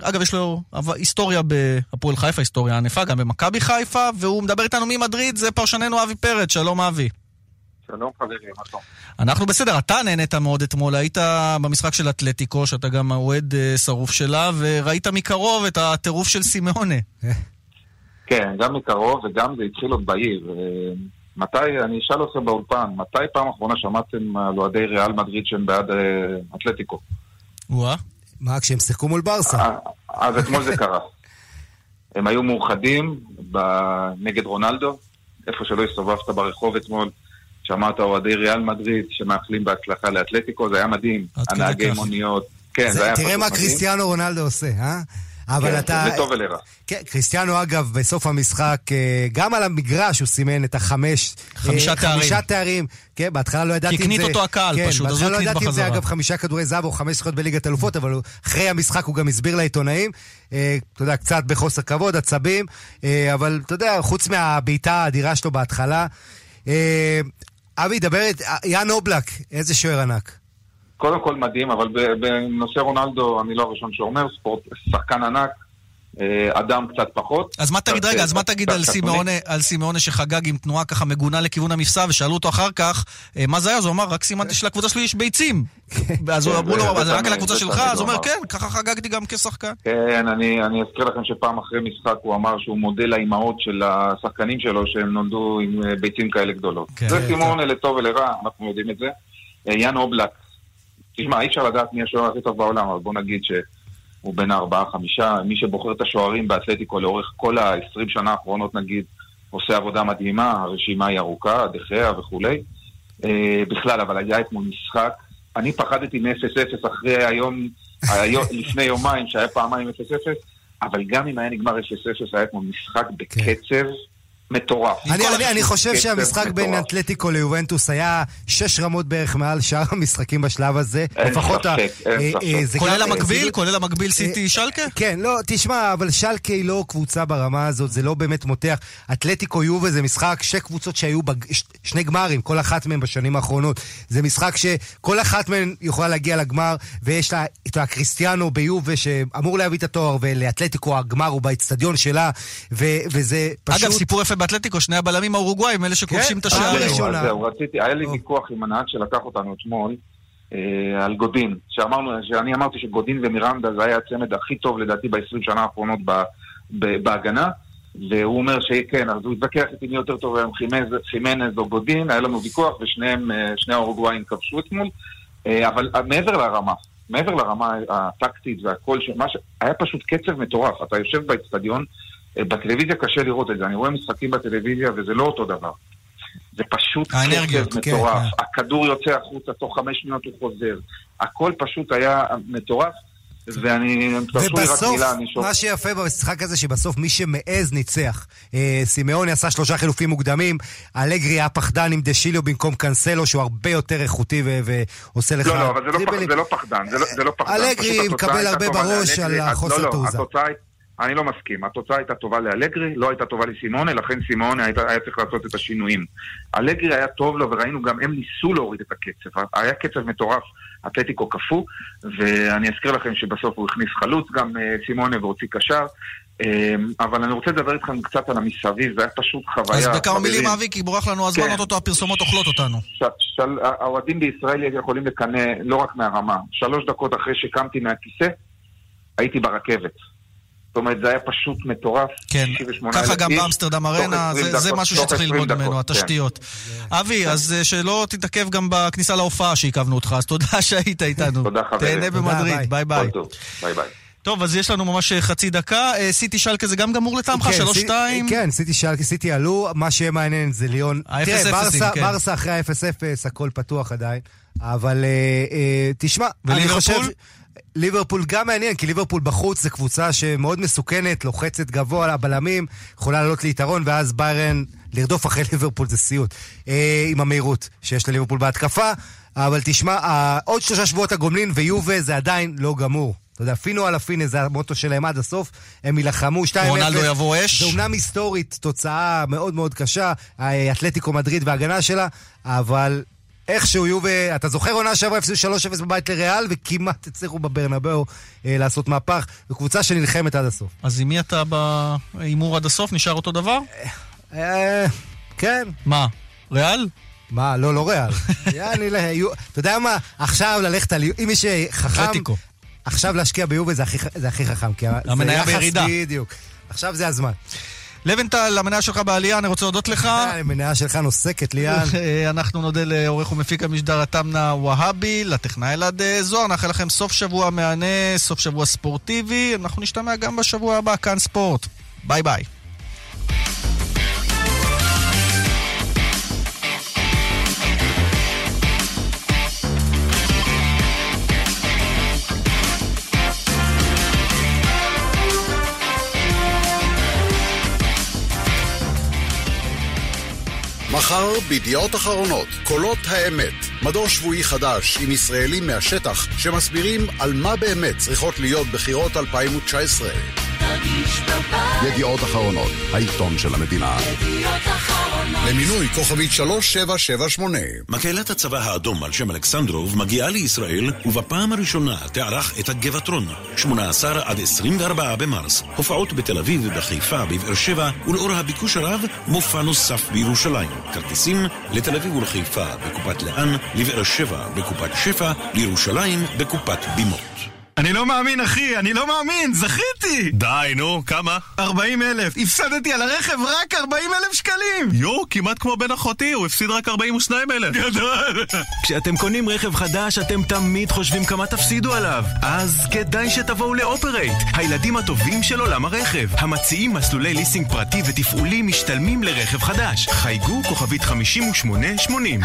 אגב, יש לו היסטוריה בהפועל חיפה, היסטוריה ענפה, גם במכבי חיפה, והוא מדבר איתנו ממדריד, זה פרשננו אבי פרץ, שלום אבי. שלום חברים, מה טוב? אנחנו בסדר, אתה נהנית מאוד אתמול, היית במשחק של אתלטיקו, שאתה גם אוהד אה, שרוף שלה, וראית מקרוב את הטירוף של סימאונה. כן, גם מקרוב וגם זה התחיל עוד בעיר. אה, מתי, אני אשאל אתכם באולפן, מתי פעם אחרונה שמעתם על אוהדי ריאל מדריד שהם בעד אה, אתלטיקו? וואה. מה, כשהם שיחקו מול ברסה? אז אתמול זה קרה. הם היו מאוחדים ב- נגד רונלדו, איפה שלא הסתובבת ברחוב אתמול, שמעת אוהדי ריאל מדריד שמאחלים בהצלחה לאתלטיקו, זה היה מדהים. הנהגי. מוניות, כן, זה זה, היה תראה פשוט מה מדהים. קריסטיאנו רונלדו עושה, אה? אבל כן, אתה... לטוב ולרע. כן, קריסטיאנו אגב, בסוף המשחק, אה, גם על המגרש הוא סימן את החמש... חמישה אה, תארים. חמישה תארים. כן, בהתחלה לא ידעתי אם זה... הקנית אותו הקהל כן, פשוט, אז בהתחלה הוא לא הקנית ידעתי אם זה בחזרה. אגב חמישה כדורי זהב או חמש זכויות בליגת אלופות, אבל הוא- אחרי המשחק הוא גם הסביר לעיתונאים. אה, אתה יודע, קצת בחוסר כבוד, עצבים, אה, אבל אתה יודע, חוץ מהבעיטה האדירה שלו בהתחלה. אבי, דבר את... יאן אובלק, איזה שוער ענק. קודם כל מדהים, אבל בנושא רונלדו אני לא הראשון שאומר, ספורט, שחקן ענק, אדם קצת פחות. אז מה תגיד, רגע, אה, אז מה תגיד על. סימאונה, סימאונה שחגג עם תנועה ככה מגונה לכיוון המפסע, ושאלו אותו אחר כך, אה, מה זה היה? אז הוא אמר, רק סימנתי שלקבוצה שלי יש ביצים. אז הוא כן, אמרו לו, זה אז רק על הקבוצה שלך? אז הוא אומר. כן, ככה חגגתי גם כשחקן. כן, אני, אזכיר לכם שפעם אחרי משחק הוא אמר שהוא מודה לאימהות של השחקנים שלו שהם נולדו עם אה, ביצים כאלה גדולות. כן, זה כן. סימון לטוב ולרע, אנחנו יודעים את זה. אה, יאן אובלק, תשמע, אי אפשר לדעת מי השוער הכי טוב בעולם, אבל בוא נגיד שהוא בין הארבעה, חמישה, מי שבוחר את השוערים באתלטיקו לאורך כל ה-20 שנה האחרונות נגיד, עושה עבודה מדהימה, הרשימה היא ארוכה, דחיה וכולי. אה, בכלל, אבל היה אתמול משחק, אני פחדתי מ-0-0 אחרי היום, היום, לפני יומיים שהיה פעמיים 0-0, אבל גם אם היה נגמר 0-0 היה אתמול משחק בקצב מטורף. אני, אני, אני חושב שהמשחק בין. אתלטיקו ליובנטוס היה שש רמות בערך מעל שאר המשחקים בשלב הזה. אין לפחות ה- ספק, אין אה, ספק. אה, זה כולל המקביל? כולל המקביל סיטי שלקה? כן, לא, תשמע, אבל שלקה היא לא קבוצה ברמה הזאת, זה לא באמת מותח. אתלטיקו יובה זה משחק, שתי קבוצות שהיו, בג... ש... שני גמרים, כל אחת מהן בשנים האחרונות. זה משחק שכל אחת מהן יכולה להגיע לגמר, ויש לה את הקריסטיאנו ביובה שאמור להביא את התואר, ולאתלטיקו הגמר הוא באצטדיון שלה, ו... וזה פשוט... אגב, סיפור יפה באתלטיקו, שני הבלמים האורוגוואים, אלה שכובשים את אז השערים. זהו, רציתי, היה לי ויכוח עם הנהג שלקח אותנו אתמול אה, על גודין, שאמרנו, שאני אמרתי שגודין ומירנדה זה היה הצמד הכי טוב לדעתי ב-20 שנה האחרונות ב- ב- בהגנה, והוא אומר שכן, אז הוא התווכח איתי מי יותר טוב היום, חימנז- או גודין, היה לנו ויכוח, ושניהם, אה, שני האורוגוואים כבשו אתמול. אה, אבל אה, מעבר לרמה, מעבר לרמה הטקטית והכל, שמה ש... היה פשוט קצב מטורף. אתה יושב באצטדיון, אה, בטלוויזיה קשה לראות את זה, אני רואה משחקים בטלוויזיה וזה לא אותו דבר. זה פשוט קצב כן, מטורף. כן. הכדור יוצא החוצה, תוך חמש שניות הוא חוזר. הכל פשוט היה מטורף, ואני... ובסוף, מילה, אני שוב- מה שיפה במשחק הזה, שבסוף מי שמעז ניצח. אה, סימאוני עשה שלושה חילופים מוקדמים, אלגרי היה פחדן עם דשיליו במקום קאנסלו, שהוא הרבה יותר איכותי ועושה לך לא, לא, אבל זה לא, פח. זה לא פחדן, זה לא, זה לא פחדן. אלגרי מקבל הרבה בראש. על אז- החוסר לא, לא, תעוזה. התוצאה, אני לא מסכים. התוצאה הייתה טובה לאלגרי, לא הייתה טובה לסימונה, לכן סימונה הייתה, היה צריך לעשות את השינויים. אלגרי היה טוב לו, וראינו גם, הם ניסו להוריד את הקצב. היה קצב מטורף, אתלטיקו קפוא, ואני אזכיר לכם שבסוף הוא הכניס חלוץ, גם אה, סימונה והוציא קשר. אה, אבל אני רוצה לדבר איתכם קצת על המסביב, זה היה פשוט חוויה. אז בכמה. מילים, אבי, כי בורח לנו הזמן, כן. אוטוטו הפרסומות אוכלות אותנו. האוהדים בישראל יכולים לקנא לא רק מהרמה. שלוש דקות אחרי שקמתי מהכיסא, הייתי ברכבת. זאת אומרת, זה היה פשוט מטורף. כן, 68 ככה גם באמסטרדם ארנה, 20 זה, זה דקות, משהו תוך שצריך 20 ללמוד דקות, ממנו, כן. התשתיות. אבי, אז אה, שלא תתעכב גם בכניסה להופעה שעיכבנו אותך, אז תודה שהיית איתנו. תודה חברים. תהנה במדריד, ביי ביי. ביי ביי. טוב, אז יש לנו ממש אה, חצי דקה. אה, סיטי שאלקה זה גם גמור לטעמך? כן, שלוש שתיים? כן, סיטי שאלקה, סיטי יעלו, מה שיהיה מעניין זה ליון. ה- תראה, 0-0, ברסה- כן. ברסה אחרי ה-0-0, הכל פתוח עדיין. אבל אה, אה, תשמע, אני וליברפול? ליברפול גם מעניין, כי ליברפול בחוץ זה קבוצה שמאוד מסוכנת, לוחצת גבוה על הבלמים, יכולה לעלות ליתרון, ואז ביירן לרדוף אחרי ליברפול זה סיוט. אה, עם המהירות שיש לליברפול בהתקפה. אבל תשמע, אה, עוד שלושה שבועות הגומלין ויובה זה עדיין לא גמור. אתה יודע, פינו על הפינה זה המוטו שלהם עד הסוף, הם יילחמו 2-0. רונלדו יבוא אש. זה אומנם היסטורית, תוצאה מאוד מאוד קשה, האתלטיקו מדריד וההגנה שלה, אבל איכשהו יובה, אתה זוכר עונה שעברה הפסידו 3-0 בבית לריאל, וכמעט הצליחו בברנבאו אה, לעשות מהפך, זו קבוצה שנלחמת עד הסוף. אז עם מי אתה בהימור עד הסוף? נשאר אותו דבר? אה, כן. מה? ריאל? מה, לא, לא ריאל. יו- אתה יודע מה, עכשיו ללכת על... אם מי שחכם... עכשיו להשקיע ביובה זה הכי חכם, כי המניה בירידה. בדיוק. עכשיו זה הזמן. לבנטל, המניה שלך בעלייה, אני רוצה להודות לך. המניה שלך נוסקת, ליאן. אה, אנחנו נודה לעורך ומפיק המשדר התמנה והבי, לטכנאי אלעד אה, זוהר, נאחל לכם סוף שבוע מהנה, סוף שבוע ספורטיבי, אנחנו נשתמע גם בשבוע הבא, כאן ספורט. ביי ביי. מחר בידיעות אחרונות, קולות האמת, מדור שבועי חדש עם ישראלים מהשטח שמסבירים על מה באמת צריכות להיות בחירות 2019. ידיעות אחרונות, העיתון של המדינה. למינוי כוכבית 3778. מקהלת הצבא האדום על שם אלכסנדרוב מגיעה לישראל ובפעם הראשונה תערך את הגבעטרון 18 עד 24 במרס הופעות בתל אביב, בחיפה, בבאר שבע ולאור הביקוש הרב מופע נוסף בירושלים כרטיסים לתל אביב ולחיפה בקופת לאן, לבאר שבע בקופת שפע, לירושלים בקופת בימות אני לא מאמין, אחי, אני לא מאמין, זכיתי! די, נו, כמה? 40 אלף, הפסדתי על הרכב רק 40 אלף שקלים! יואו, כמעט כמו בן אחותי, הוא הפסיד רק 42 אלף. גדול! כשאתם קונים רכב חדש, אתם תמיד חושבים כמה תפסידו עליו. אז כדאי שתבואו לאופרייט, הילדים הטובים של עולם הרכב. המציעים מסלולי ליסינג פרטי ותפעולי משתלמים לרכב חדש. חייגו כוכבית 5880.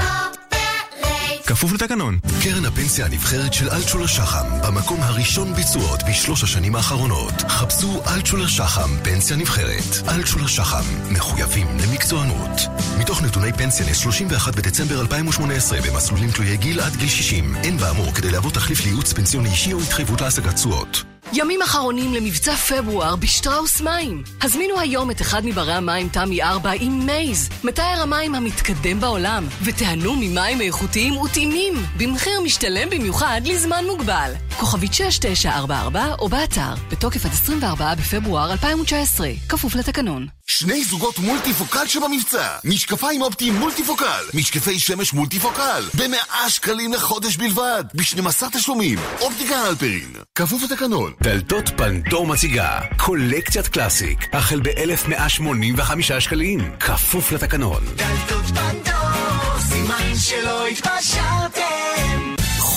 כפוף לתקנון. קרן הפנסיה הנבחרת של אלטשולר שחם, במקום הראשון בתשואות בשלוש השנים האחרונות. חפשו אלטשולר שחם, פנסיה נבחרת. אלטשולר שחם, מחויבים למקצוענות. מתוך נתוני פנסיה ל-31 בדצמבר 2018 במסלולים תלויי גיל עד גיל 60, אין באמור כדי להוות תחליף לייעוץ פנסיוני אישי או התחייבות להשגת תשואות. ימים אחרונים למבצע פברואר בשטראוס מים. הזמינו היום את אחד מברי המים תמי 4 עם מייז, מתאר המים המתקדם בעולם, ותיהנו ממים איכותיים וטעימים, במחיר משתלם במיוחד לזמן מוגבל. כוכבית 6944 או באתר, בתוקף עד 24 בפברואר 2019, כפוף לתקנון. שני זוגות מולטיפוקל שבמבצע. משקפיים אופטיים מולטיפוקל. משקפי שמש מולטיפוקל. ב-100 שקלים לחודש בלבד. ב-12 תשלומים. אופטיקה הלפרין. כפוף לתקנון. דלתות פנדור מציגה קולקציית קלאסיק, החל ב-1185 שקלים. כפוף לתקנון. דלתות פנדור, סימן שלא התפשרתם.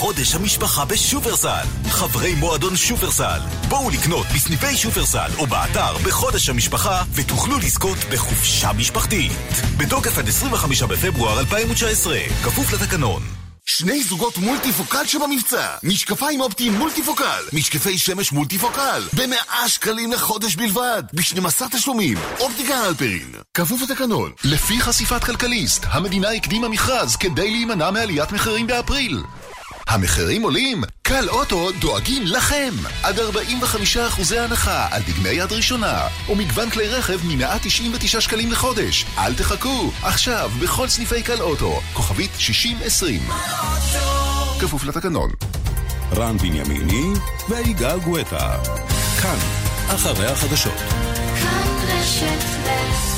חודש המשפחה בשופרסל. חברי מועדון שופרסל, בואו לקנות בסניפי שופרסל או באתר בחודש המשפחה ותוכלו לזכות בחופשה משפחתית. בתוקף עד 25 בפברואר 2019, כפוף לתקנון. שני זוגות מולטיפוקל שבמבצע. משקפיים אופטיים מולטיפוקל. משקפי שמש מולטיפוקל. ב-100 שקלים לחודש בלבד. ב-12 תשלומים. אופטיקה הלפרין. כפוף לתקנון. לפי חשיפת כלכליסט, המדינה הקדימה מכרז כדי להימנע מעליית מחירים באפריל. המחירים עולים? קל אוטו דואגים לכם! עד 45% הנחה על דגמי יד ראשונה, ומגוון כלי רכב מ-199 שקלים לחודש. אל תחכו, עכשיו בכל סניפי קל אוטו, כוכבית 6020. כפוף לתקנון. רן בנימיני ויגאל גואטה. כאן, אחרי החדשות. כאן רשת ב'